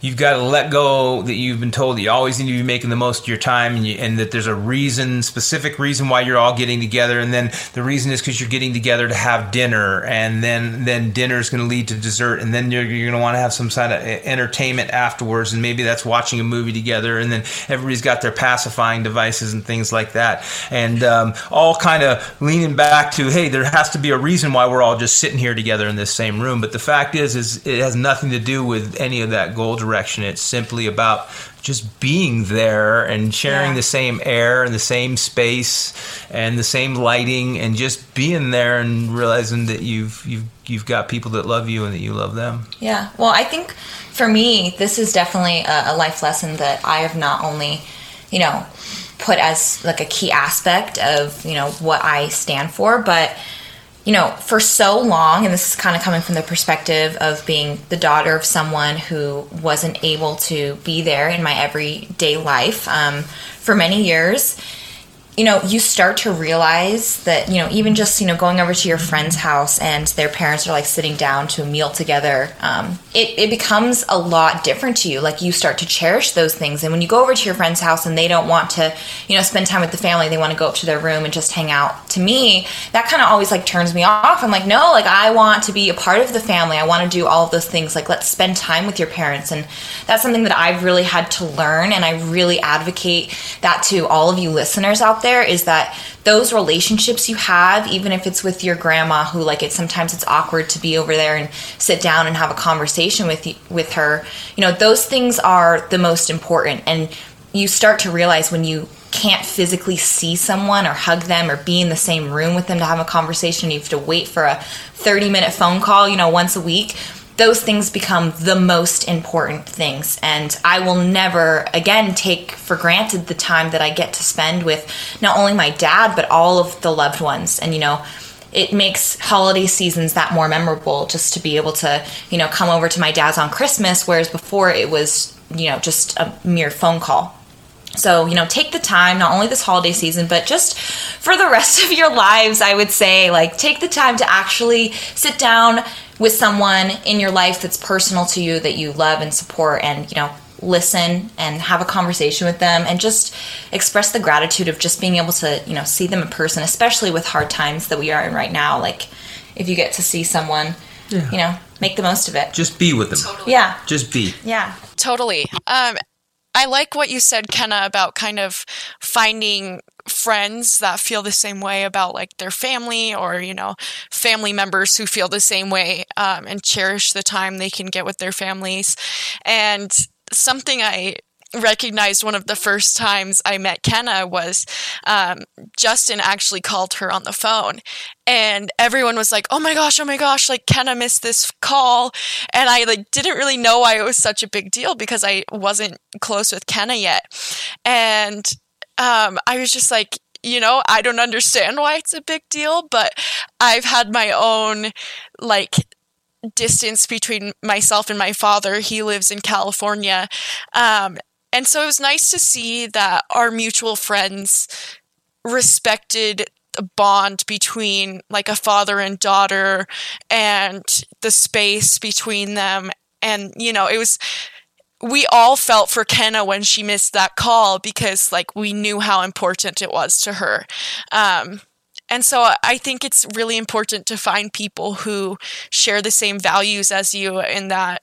you've got to let go that you've been told that you always need to be making the most of your time and, you, and that there's a reason, specific reason why you're all getting together. And then the reason is because you're getting together to have dinner. And then, then dinner is going to lead to dessert. And then you're, you're going to want to have some sort of entertainment afterwards. And maybe that's watching a movie together. And then everybody's got their pacifying devices and things like that. And um, all kind of leaning back to, hey, there has to be a reason why we're all just sitting here together in this same room. But the fact is, is it has nothing to do with any of that goal direction. It's simply about just being there and sharing yeah. the same air and the same space and the same lighting and just being there and realizing that you've you've you've got people that love you and that you love them. Yeah. Well, I think for me, this is definitely a, a life lesson that I have not only, you know, put as like a key aspect of you know what I stand for, but you know, for so long, and this is kind of coming from the perspective of being the daughter of someone who wasn't able to be there in my everyday life um, for many years you know, you start to realize that, you know, even just, you know, going over to your friend's house and their parents are like sitting down to a meal together, um, it, it becomes a lot different to you. Like you start to cherish those things. And when you go over to your friend's house and they don't want to, you know, spend time with the family, they want to go up to their room and just hang out. To me, that kind of always like turns me off. I'm like, no, like I want to be a part of the family. I want to do all of those things. Like let's spend time with your parents. And that's something that I've really had to learn. And I really advocate that to all of you listeners out there is that those relationships you have, even if it's with your grandma, who like it sometimes it's awkward to be over there and sit down and have a conversation with you, with her. You know, those things are the most important, and you start to realize when you can't physically see someone or hug them or be in the same room with them to have a conversation. You have to wait for a 30 minute phone call, you know, once a week those things become the most important things. And I will never again take for granted the time that I get to spend with not only my dad, but all of the loved ones. And, you know, it makes holiday seasons that more memorable just to be able to, you know, come over to my dad's on Christmas, whereas before it was, you know, just a mere phone call. So, you know, take the time, not only this holiday season, but just for the rest (laughs) of your lives, I would say, like, take the time to actually sit down with someone in your life that's personal to you, that you love and support, and, you know, listen and have a conversation with them and just express the gratitude of just being able to, you know, see them in person, especially with hard times that we are in right now. Like, if you get to see someone, yeah. you know, make the most of it. Just be with them. Totally. Yeah. Just be. Yeah. Totally. Um, I like what you said, Kenna, about kind of finding friends that feel the same way about like their family or, you know, family members who feel the same way um, and cherish the time they can get with their families. And something I recognized one of the first times I met Kenna was um, Justin actually called her on the phone. And everyone was like, oh my gosh, oh my gosh, like Kenna missed this call. And I like didn't really know why it was such a big deal because I wasn't close with Kenna yet. And um, I was just like, you know, I don't understand why it's a big deal, but I've had my own like distance between myself and my father. He lives in California. Um, and so it was nice to see that our mutual friends respected the bond between like a father and daughter and the space between them. And, you know, it was, we all felt for Kenna when she missed that call because like we knew how important it was to her. Um, and so I think it's really important to find people who share the same values as you in that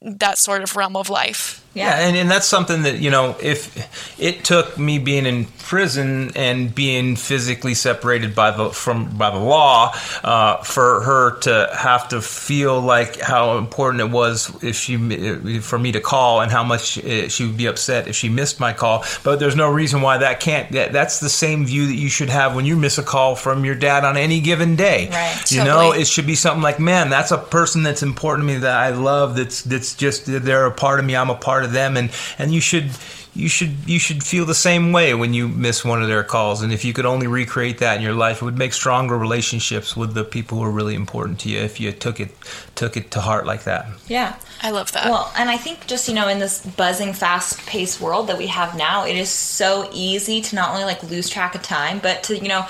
that sort of realm of life. Yeah. yeah, and, and that's something that, you know, if it took me being in prison and being physically separated by the from by the law uh, for her to have to feel like how important it was if she for me to call and how much uh, she would be upset if she missed my call. But there's no reason why that can't. That, that's the same view that you should have when you miss a call from your dad on any given day. Right. You totally. know, it should be something like, man, that's a person that's important to me that I love. That's that's just they're a part of me. I'm a part part of them, and and you should you should you should feel the same way when you miss one of their calls. And if you could only recreate that in your life, it would make stronger relationships with the people who are really important to you if you took it took it to heart like that. Yeah. I love that. Well, and I think just, you know, in this buzzing, fast paced world that we have now, it is so easy to not only like lose track of time, but to, you know,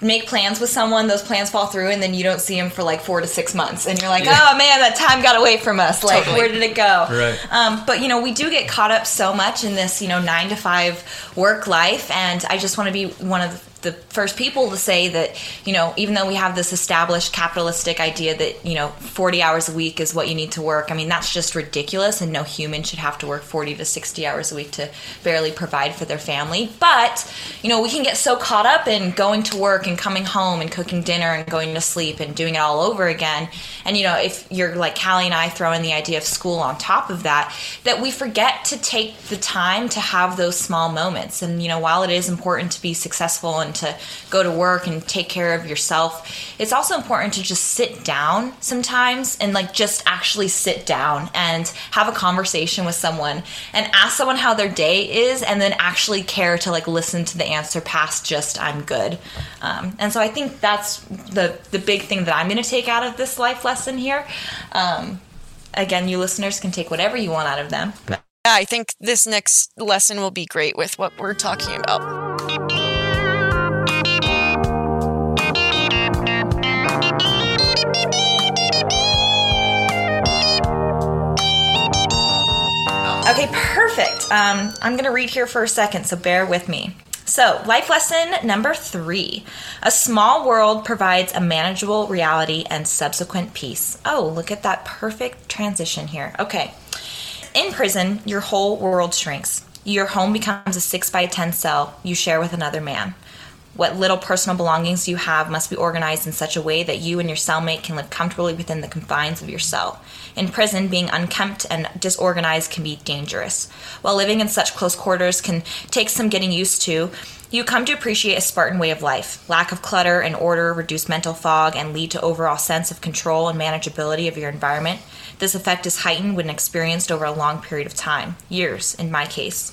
make plans with someone, those plans fall through, and then you don't see them for like four to six months. And you're like, Yeah. oh man, that time got away from us. Like, Totally. where did it go? Right. Um, but, you know, we do get caught up so much in this, you know, nine to five work life. And I just want to be one of the first people to say that, you know, even though we have this established capitalistic idea that, you know, 40 hours a week is what you need to work, I mean, that's just ridiculous. And no human should have to work 40 to 60 hours a week to barely provide for their family. But, you know, we can get so caught up in going to work and coming home and cooking dinner and going to sleep and doing it all over again. And, you know, if you're like Kalie and I throw in the idea of school on top of that, that we forget to take the time to have those small moments. And, you know, while it is important to be successful and to go to work and take care of yourself, it's also important to just sit down sometimes and like just actually sit down and have a conversation with someone and ask someone how their day is and then actually care to like listen to the answer past just I'm good. Um, and so I think that's the the big thing that I'm going to take out of this life lesson here. Um, again, you listeners can take whatever you want out of them. I think this next lesson will be great with what we're talking about. Perfect. Um, I'm going to read here for a second, so bear with me. So, life lesson number three A small world provides a manageable reality and subsequent peace. Oh, look at that perfect transition here. Okay. In prison, your whole world shrinks. Your home becomes a 6 by 10 cell you share with another man. What little personal belongings you have must be organized in such a way that you and your cellmate can live comfortably within the confines of your cell. In prison, being unkempt and disorganized can be dangerous. While living in such close quarters can take some getting used to, you come to appreciate a Spartan way of life. Lack of clutter and order reduce mental fog and lead to overall sense of control and manageability of your environment. This effect is heightened when experienced over a long period of time, years in my case.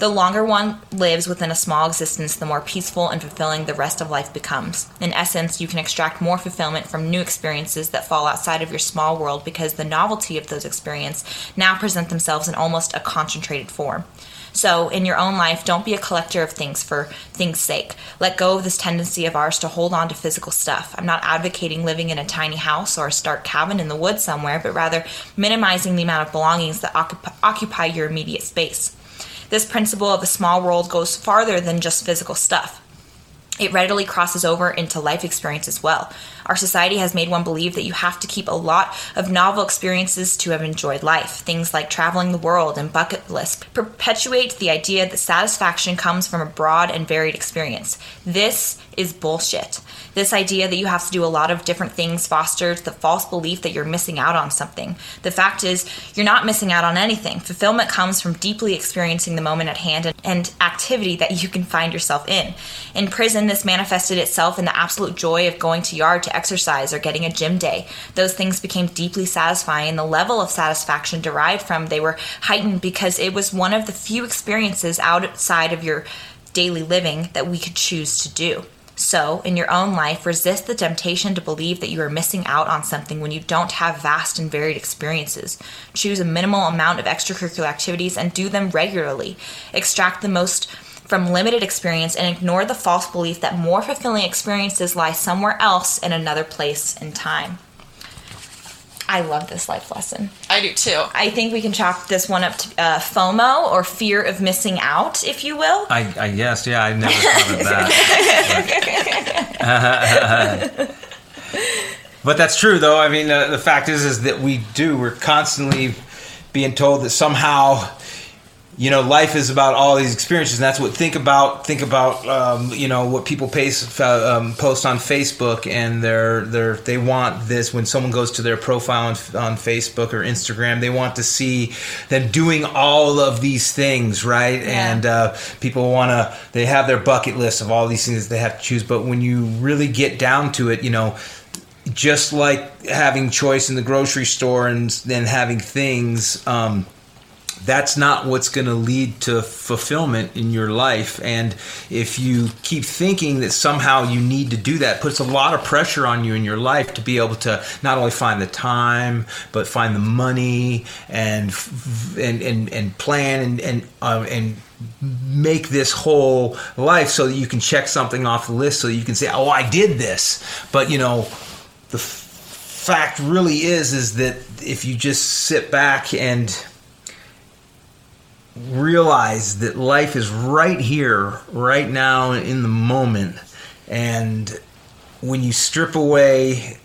The longer one lives within a small existence, the more peaceful and fulfilling the rest of life becomes. In essence, you can extract more fulfillment from new experiences that fall outside of your small world because the novelty of those experiences now present themselves in almost a concentrated form. So, in your own life, don't be a collector of things for things' sake. Let go of this tendency of ours to hold on to physical stuff. I'm not advocating living in a tiny house or a stark cabin in the woods somewhere, but rather minimizing the amount of belongings that occup- occupy your immediate space. This principle of a small world goes farther than just physical stuff. It readily crosses over into life experience as well. Our society has made one believe that you have to keep a lot of novel experiences to have enjoyed life. Things like traveling the world and bucket lists perpetuate the idea that satisfaction comes from a broad and varied experience. This is bullshit. This idea that you have to do a lot of different things fosters the false belief that you're missing out on something. The fact is, you're not missing out on anything. Fulfillment comes from deeply experiencing the moment at hand and, and activity that you can find yourself in. In prison, this manifested itself in the absolute joy of going to yard to exercise or getting a gym day. Those things became deeply satisfying, and the level of satisfaction derived from they were heightened because it was one of the few experiences outside of your daily living that we could choose to do. So, in your own life, resist the temptation to believe that you are missing out on something when you don't have vast and varied experiences. Choose a minimal amount of extracurricular activities and do them regularly. Extract the most from limited experience and ignore the false belief that more fulfilling experiences lie somewhere else in another place and time. I love this life lesson. I do too. I think we can chalk this one up to uh, FOMO or fear of missing out, if you will. I, I guess, yeah, I never thought of that. (laughs) but that's true, though. I mean, uh, the fact is, is that we do. We're constantly being told that somehow, you know, life is about all these experiences, and that's what think about. Think about, um, you know, what people uh, um, post on Facebook, and they're they're they want this when someone goes to their profile on, on Facebook or Instagram, they want to see them doing all of these things, right? Yeah. And uh, people want to they have their bucket list of all these things they have to choose but when you really get down to it you know just like having choice in the grocery store and then having things um, that's not what's going to lead to fulfillment in your life. And if you keep thinking that somehow you need to do that, puts a lot of pressure on you in your life to be able to not only find the time, but find the money and and and, and plan and and uh, and make this whole life so that you can check something off the list so you can say, "Oh, I did this." But you know, the f- fact really is is that if you just sit back and realize that life is right here, right now, in the moment. And when you strip away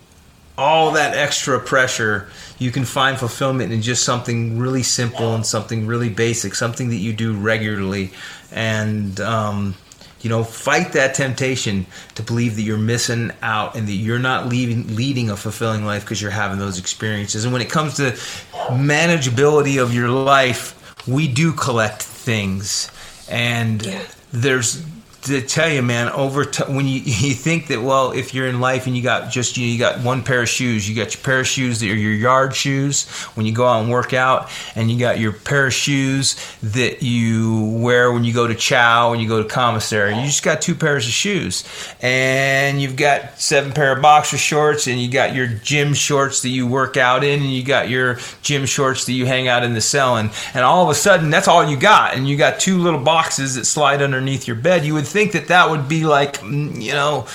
all that extra pressure, you can find fulfillment in just something really simple and something really basic, something that you do regularly. And, um, you know, fight that temptation to believe that you're missing out and that you're not leaving, leading a fulfilling life because you're having those experiences. And when it comes to manageability of your life, we do collect things, and yeah. there's to tell you, man, over t- when you (laughs) you think that well, if you're in life and you got just you, you got one pair of shoes, you got your pair of shoes that are your yard shoes when you go out and work out, and you got your pair of shoes that you wear when you go to chow and you go to commissary. You just got two pairs of shoes, and you've got seven pair of boxer shorts, and you got your gym shorts that you work out in, and you got your gym shorts that you hang out in the cell, and and all of a sudden that's all you got, and you got two little boxes that slide underneath your bed. You would think that that would be like, mm, you know,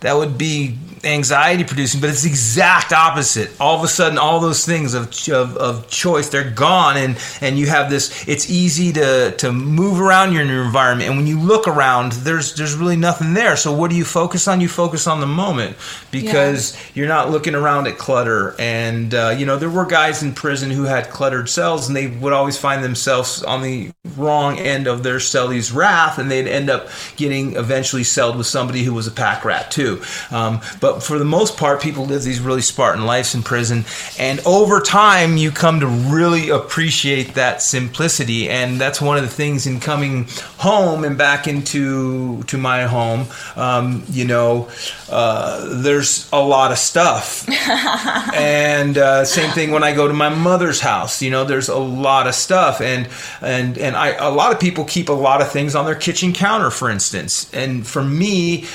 that would be anxiety producing, but it's the exact opposite. All of a sudden, all those things of, of, of, choice, they're gone, and, and you have this, it's easy to, to move around your new environment. And when you look around, there's, there's really nothing there. So, what do you focus on? You focus on the moment because yeah. you're not looking around at clutter. And, uh, you know, there were guys in prison who had cluttered cells, and they would always find themselves on the wrong end of their cellie's wrath, and they'd end up getting eventually celled with somebody who was a pack rat, too. Um, but for the most part, people live these really Spartan lives in prison. And over time, you come to really appreciate that simplicity. And that's one of the things in coming home and back into to my home. Um, you know, uh, there's a lot of stuff. (laughs) and uh, same thing when I go to my mother's house. You know, there's a lot of stuff. And and and I a lot of people keep a lot of things on their kitchen counter, for instance. And for me,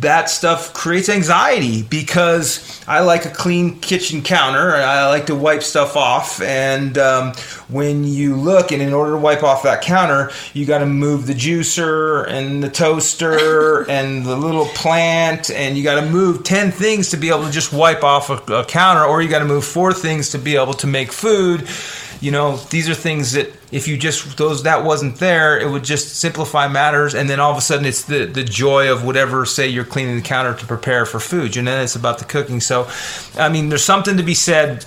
that stuff creates anxiety because I like a clean kitchen counter. I like to wipe stuff off. And um, when you look, and in order to wipe off that counter, you got to move the juicer and the toaster (laughs) and the little plant, and you got to move 10 things to be able to just wipe off a, a counter, or you got to move four things to be able to make food you know these are things that if you just those that wasn't there it would just simplify matters and then all of a sudden it's the the joy of whatever say you're cleaning the counter to prepare for food and then it's about the cooking. So i mean there's something to be said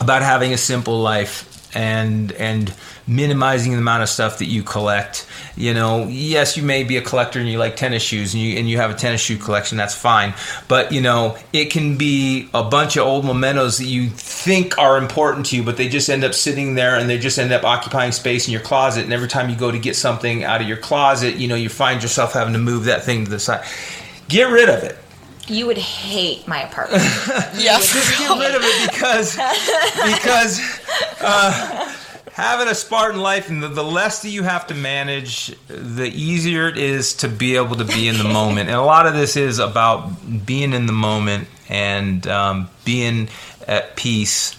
about having a simple life and and minimizing the amount of stuff that you collect. You know, yes, you may be a collector and you like tennis shoes and you and you have a tennis shoe collection. That's fine, but you know, it can be a bunch of old mementos that you think are important to you, but they just end up sitting there and they just end up occupying space in your closet. And every time you go to get something out of your closet, you know, you find yourself having to move that thing to the side. Get rid of it you would hate my apartment. (laughs) yeah, (laughs) just get rid of it because because uh, having a Spartan life and the, the less that you have to manage, the easier it is to be able to be in the moment. And a lot of this is about being in the moment and um, being at peace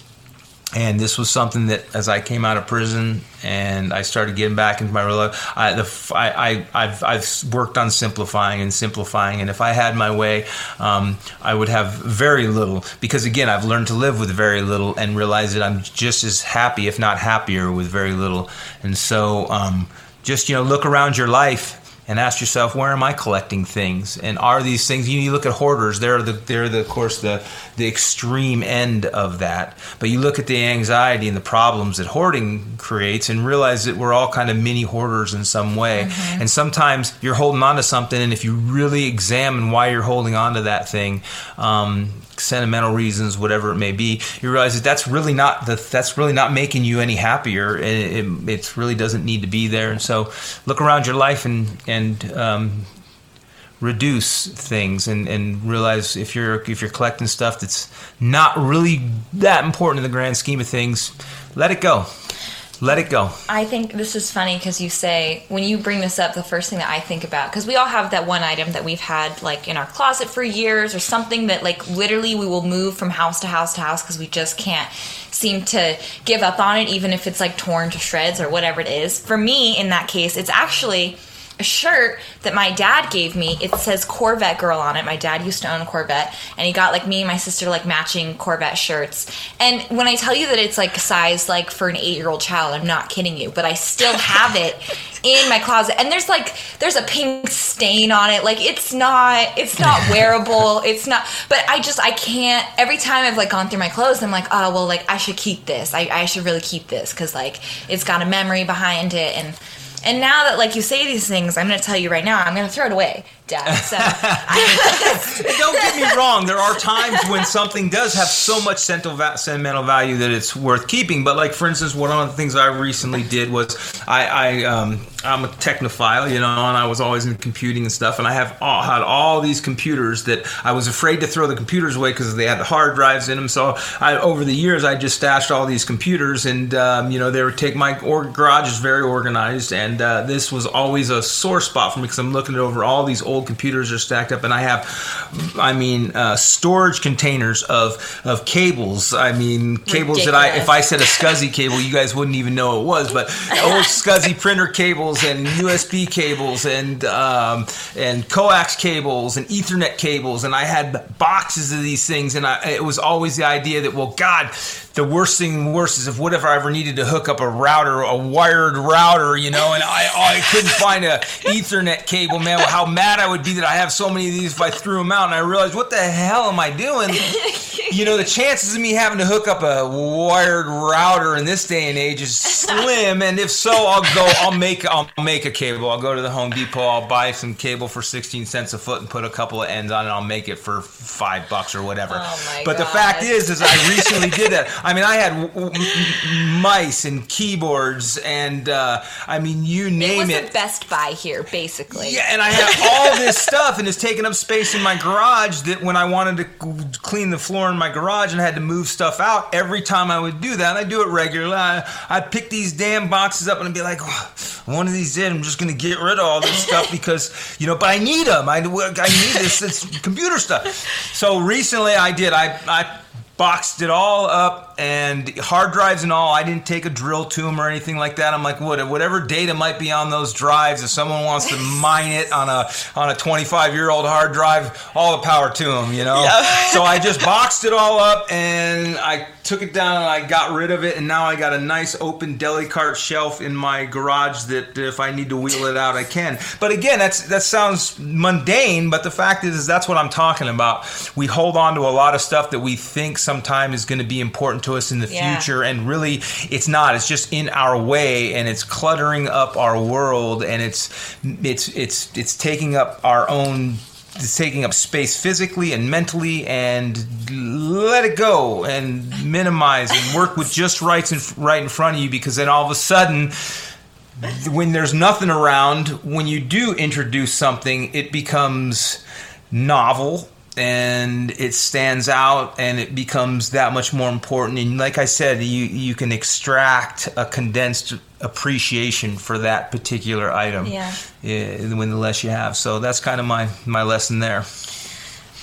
and this was something that as I came out of prison and I started getting back into my real life, I, the, I, I, have I've worked on simplifying and simplifying. And if I had my way, um, I would have very little because again, I've learned to live with very little and realize that I'm just as happy, if not happier, with very little. And so, um, just you know, look around your life and ask yourself, where am I collecting things? And are these things? You, know, you look at hoarders; they're the they're the, of course the the extreme end of that. But you look at the anxiety and the problems that hoarding creates, and realize that we're all kind of mini hoarders in some way. Mm-hmm. And sometimes you're holding on to something, and if you really examine why you're holding on to that thing, um, sentimental reasons, whatever it may be, you realize that that's really not the, that's really not making you any happier. It, it, it, really doesn't need to be there. And so, look around your life and and um, reduce things and, and realize if you're if you're collecting stuff that's not really that important in the grand scheme of things, let it go. Let it go. I think this is funny because you say when you bring this up, the first thing that I think about because we all have that one item that we've had like in our closet for years or something that like literally we will move from house to house to house because we just can't seem to give up on it, even if it's like torn to shreds or whatever it is. For me, in that case, it's actually a shirt that my dad gave me. It says Corvette Girl on it. My dad used to own a Corvette, and he got like me and my sister like matching Corvette shirts. And when I tell you that it's like size like for an eight year old child, I'm not kidding you. But I still have it (laughs) in my closet, and there's like there's a pink stain on it. Like it's not it's not (laughs) wearable. it's not. But I just I can't. Every time I've like gone through my clothes, I'm like, oh well, like I should keep this. I, I should really keep this because like it's got a memory behind it and and now that like you say these things, I'm going to tell you right now, I'm going to throw it away, Dad. So (laughs) don't get me wrong. There are times when something does have so much sentimental value that it's worth keeping. But like for instance, one of the things I recently did was I, I um, I'm a technophile, you know, and I was always in computing and stuff. And I have all, had all these computers that I was afraid to throw the computers away because they had the hard drives in them. So I, over the years, I just stashed all these computers, and um, you know, they would take my or- garage is very organized, and uh, this was always a sore spot for me because I'm looking over all these old computers are stacked up, and I have, I mean, uh, storage containers of of cables. I mean, cables Ridiculous. that I if I said a SCSI cable, you guys wouldn't even know it was, but old SCSI printer cable cables and USB cables and um, and coax cables and Ethernet cables, and I had boxes of these things, and I, it was always the idea that well, God, the worst thing worse is if what if I ever needed to hook up a router, a wired router, you know, and I I couldn't find a Ethernet cable, man. How mad I would be that I have so many of these if I threw them out, and I realized what the hell am I doing? (laughs) you know, the chances of me having to hook up a wired router in this day and age is slim, and if so, I'll go. I'll make. I'll make a cable. I'll go to the Home Depot. I'll buy some cable for sixteen cents a foot and put a couple of ends on it. I'll make it for five bucks or whatever. Oh but God. the fact is, is I recently did that. I mean, I had w- m- mice and keyboards, and uh, I mean, you name it. it. Best Buy here, basically. Yeah, and I had all this stuff, and it's taking up space in my garage. That when I wanted to clean the floor in my garage and I had to move stuff out, every time I would do that, I do it regularly. I, I'd pick these damn boxes up and I'd be like, oh, one of these in, I'm just going to get rid of all this stuff (laughs) because, you know, but I need them. I, I need this, this computer stuff. So recently I did. I, I boxed it all up and hard drives and all. I didn't take a drill to them or anything like that. I'm like, what, whatever data might be on those drives, if someone wants to (laughs) mine it on a on a 25 year old hard drive, all the power to them, you know. Yeah. (laughs) so I just (laughs) boxed it all up and I took it down and I got rid of it, and now I got a nice open deli cart shelf in my garage that if I need to wheel it out, I can. But again, that's that sounds mundane, but the fact is, is that's what I'm talking about. We hold on to a lot of stuff that we think sometime is going to be important to us in the yeah. future, and really, it's not. It's just in our way, and it's cluttering up our world, and it's it's it's it's taking up our own it's taking up space physically and mentally and let it go and minimize and work with just rights in, right in front of you because then all of a sudden when there's nothing around when you do introduce something it becomes novel and it stands out and it becomes that much more important and like i said you you can extract a condensed appreciation for that particular item yeah. when the less you have so that's kind of my my lesson there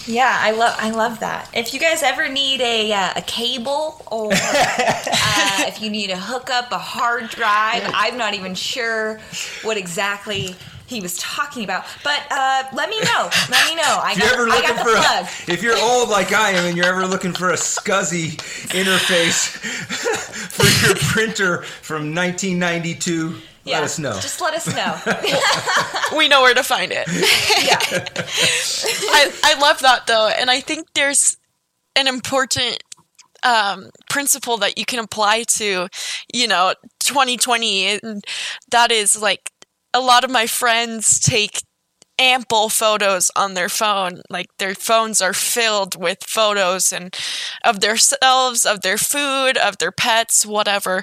yeah, I love I love that. If you guys ever need a uh, a cable or uh, (laughs) if you need a hookup, a hard drive, I'm not even sure what exactly he was talking about. But uh, let me know. Let me know. (laughs) I got, ever I got the plug. A, (laughs) if you're old like I am and you're ever looking for a SCSI interface (laughs) for your printer from 1992, yeah, let us know. Just let us know. we know where to find it. yeah. I, I love that though. And I think there's an important um, principle that you can apply to, you know, 2020. And that is like a lot of my friends take ample photos on their phone. Like their phones are filled with photos and of themselves of their food of their pets whatever.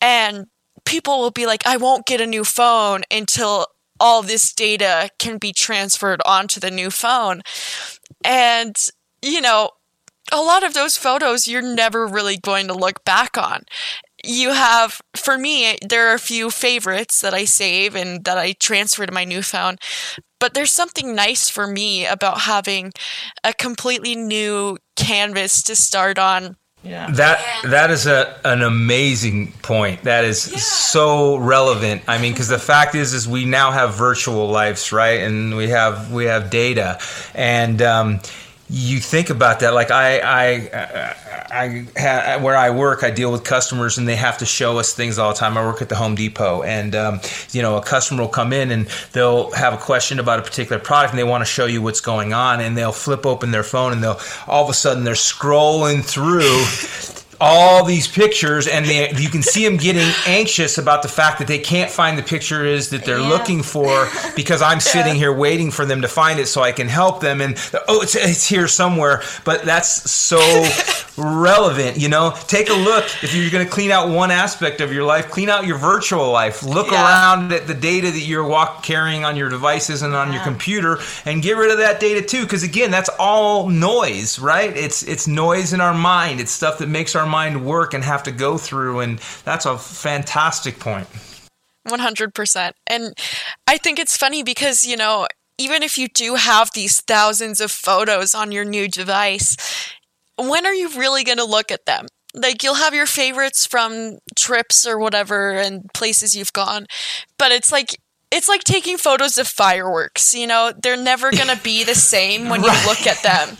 And people will be like i won't get a new phone until all this data can be transferred onto the new phone. And you know a lot of those photos you're never really going to look back on you have, for me, there are a few favorites that I save and that I transfer to my new phone. But there's something nice for me about having a completely new canvas to start on. Yeah. That that is a an amazing point. That is yeah. so relevant. I mean, because the fact is, is we now have virtual lives, right? And we have we have data, and um, you think about that. Like I I I, where I work, I deal with customers and they have to show us things all the time. I work at the Home Depot, and um, you know, a customer will come in and they'll have a question about a particular product, and they want to show you what's going on, and they'll flip open their phone, and they'll all of a sudden they're scrolling through (laughs) all these pictures and they, you can see them getting anxious about the fact that they can't find the pictures that they're yeah. looking for because I'm sitting here waiting for them to find it so I can help them. And oh it's, it's here somewhere but that's so (laughs) relevant you know? Take a look. If you're going to clean out one aspect of your life clean out your virtual life. Look yeah. around at the data that you're walk, carrying on your devices and on yeah. your computer and get rid of that data too because again that's all noise right? It's it's noise in our mind. It's stuff that makes our mind work and have to go through. And that's a fantastic point. 100%. And I think it's funny because, you know, even if you do have these thousands of photos on your new device, when are you really going to look at them? Like you'll have your favorites from trips or whatever and places you've gone, but it's like it's like taking photos of fireworks, you know, they're never going to be the same when right. you look at them.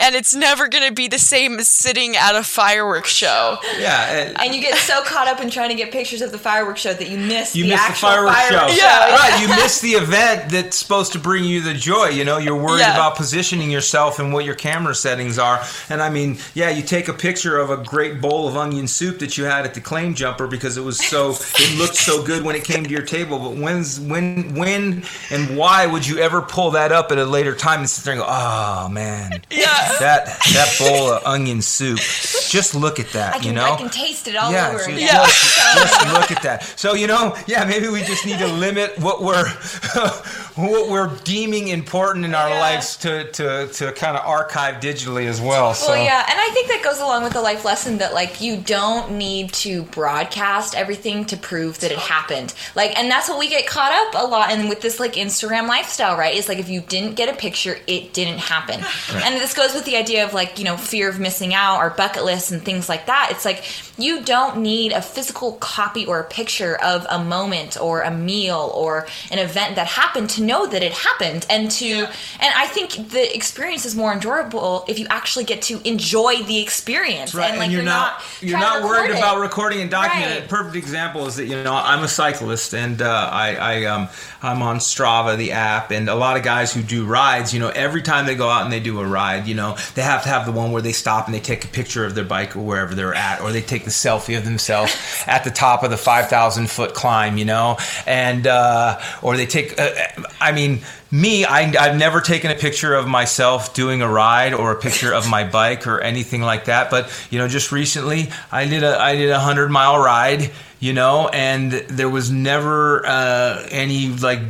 And it's never going to be the same as sitting at a fireworks show. Yeah. And, and, you get so caught up in trying to get pictures of the fireworks show that you miss you the miss actual the fireworks, fireworks show. show. Yeah. Right. You miss the event that's supposed to bring you the joy. You know, you're worried yeah. about positioning yourself and what your camera settings are. And I mean, yeah, you take a picture of a great bowl of onion soup that you had at the claim jumper because it was so, it looked so good when it came to your table. But when's, when, when, and why would you ever pull that up at a later time and sit there and go, oh man, yeah. that that (laughs) bowl of onion soup. Just look at that, can, you know. I can taste it all yeah, over. (laughs) So again. yeah, just, just look at that. So you know, yeah, maybe we just need to limit what we're (laughs) what we're deeming important in our yeah. lives to to to kind of archive digitally as well. So. Well, yeah, and I think that goes along with the life lesson that like you don't need to broadcast everything to prove that it happened. Like, and that's what we get caught up a lot in with this like Instagram lifestyle, right? It's like if you didn't get a picture, it didn't happen. (sighs) Right. And this goes with the idea of like, you know, fear of missing out or bucket lists and things like that. It's like you don't need a physical copy or a picture of a moment or a meal or an event that happened to know that it happened and to yeah. and I think the experience is more enjoyable if you actually get to enjoy the experience. Right. And like and you're, you're not, you're not worried it. about recording and documenting right. it. Perfect example is that you know I'm a cyclist and uh, I, I um, I'm on Strava, the app, and a lot of guys who do rides, you know, every time they go out and they do a ride, you know, they have to have the one where they stop and they take a picture of their bike or wherever they're at, or they take the selfie of themselves at the top of the 5,000 foot climb, you know, and, uh, or they take, uh, I mean, me, I, have never taken a picture of myself doing a ride or a picture of my bike or anything like that. But you know, just recently, I did a I did a hundred mile ride, you know, and there was never uh, any like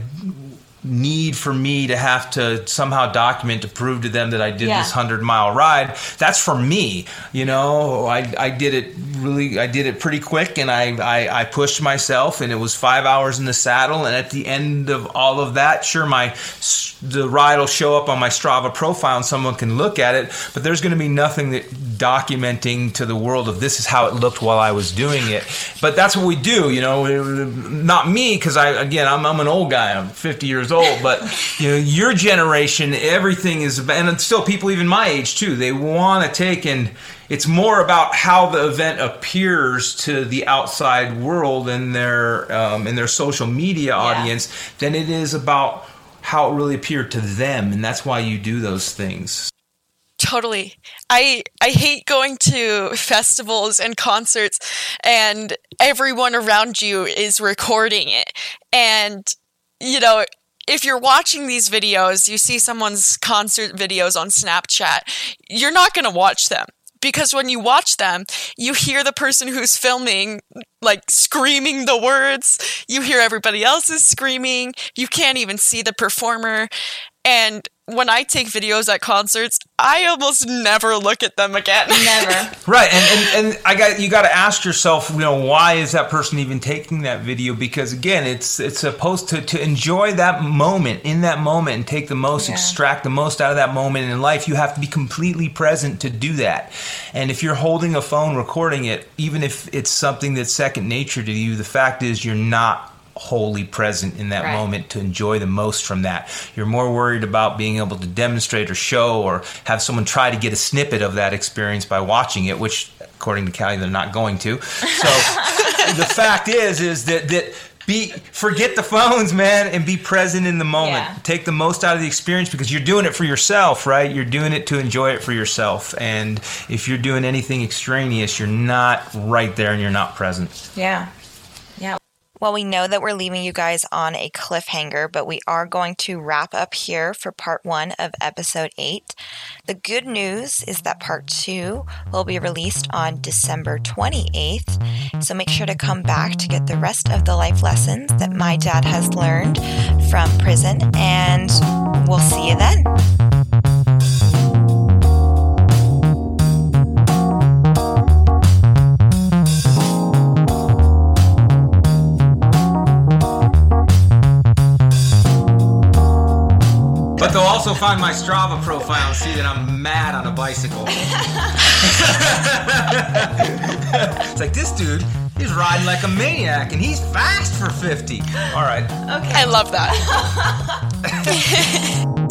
need for me to have to somehow document to prove to them that I did yeah. this hundred mile ride. That's for me, you know. I, I did it really. I did it pretty quick, and I, I I pushed myself, and it was five hours in the saddle. And at the end of all of that, sure, my the ride will show up on my Strava profile, and someone can look at it. But there's going to be nothing that documenting to the world of this is how it looked while I was doing it. But that's what we do, you know. Not me, because I again I'm, I'm an old guy. I'm 50 years old. But you know, your generation, everything is, and still people even my age too. They want to take and it's more about how the event appears to the outside world and their um, in their social media audience yeah. than it is about how it really appeared to them, and that's why you do those things. Totally. I I hate going to festivals and concerts and everyone around you is recording it. And you know, if you're watching these videos, you see someone's concert videos on Snapchat, you're not going to watch them. Because when you watch them, you hear the person who's filming like screaming the words, you hear everybody else is screaming, you can't even see the performer. And when I take videos at concerts, I almost never look at them again. Never. (laughs) Right, and, and, and I got you got to ask yourself, you know, why is that person even taking that video? Because again, it's it's supposed to to enjoy that moment in that moment and take the most, Yeah. extract the most out of that moment in life. You have to be completely present to do that. And if you're holding a phone recording it, even if it's something that's second nature to you, the fact is you're not wholly present in that Right. moment to enjoy the most from that. You're more worried about being able to demonstrate or show or have someone try to get a snippet of that experience by watching it, which according to Kalie they're not going to. So (laughs) the fact is is that that be forget the phones, man, and be present in the moment. Yeah. Take the most out of the experience because you're doing it for yourself, right? You're doing it to enjoy it for yourself. And if you're doing anything extraneous, you're not right there and you're not present. Yeah. Well, we know that we're leaving you guys on a cliffhanger, but we are going to wrap up here for part one of episode eight. The good news is that part two will be released on December 28th. So make sure to come back to get the rest of the life lessons that my dad has learned from prison, and we'll see you then. But they'll also find my Strava profile and see that I'm mad on a bicycle. (laughs) it's like this dude, he's riding like a maniac and he's fast for 50. All right. Okay. I love that. (laughs) (laughs)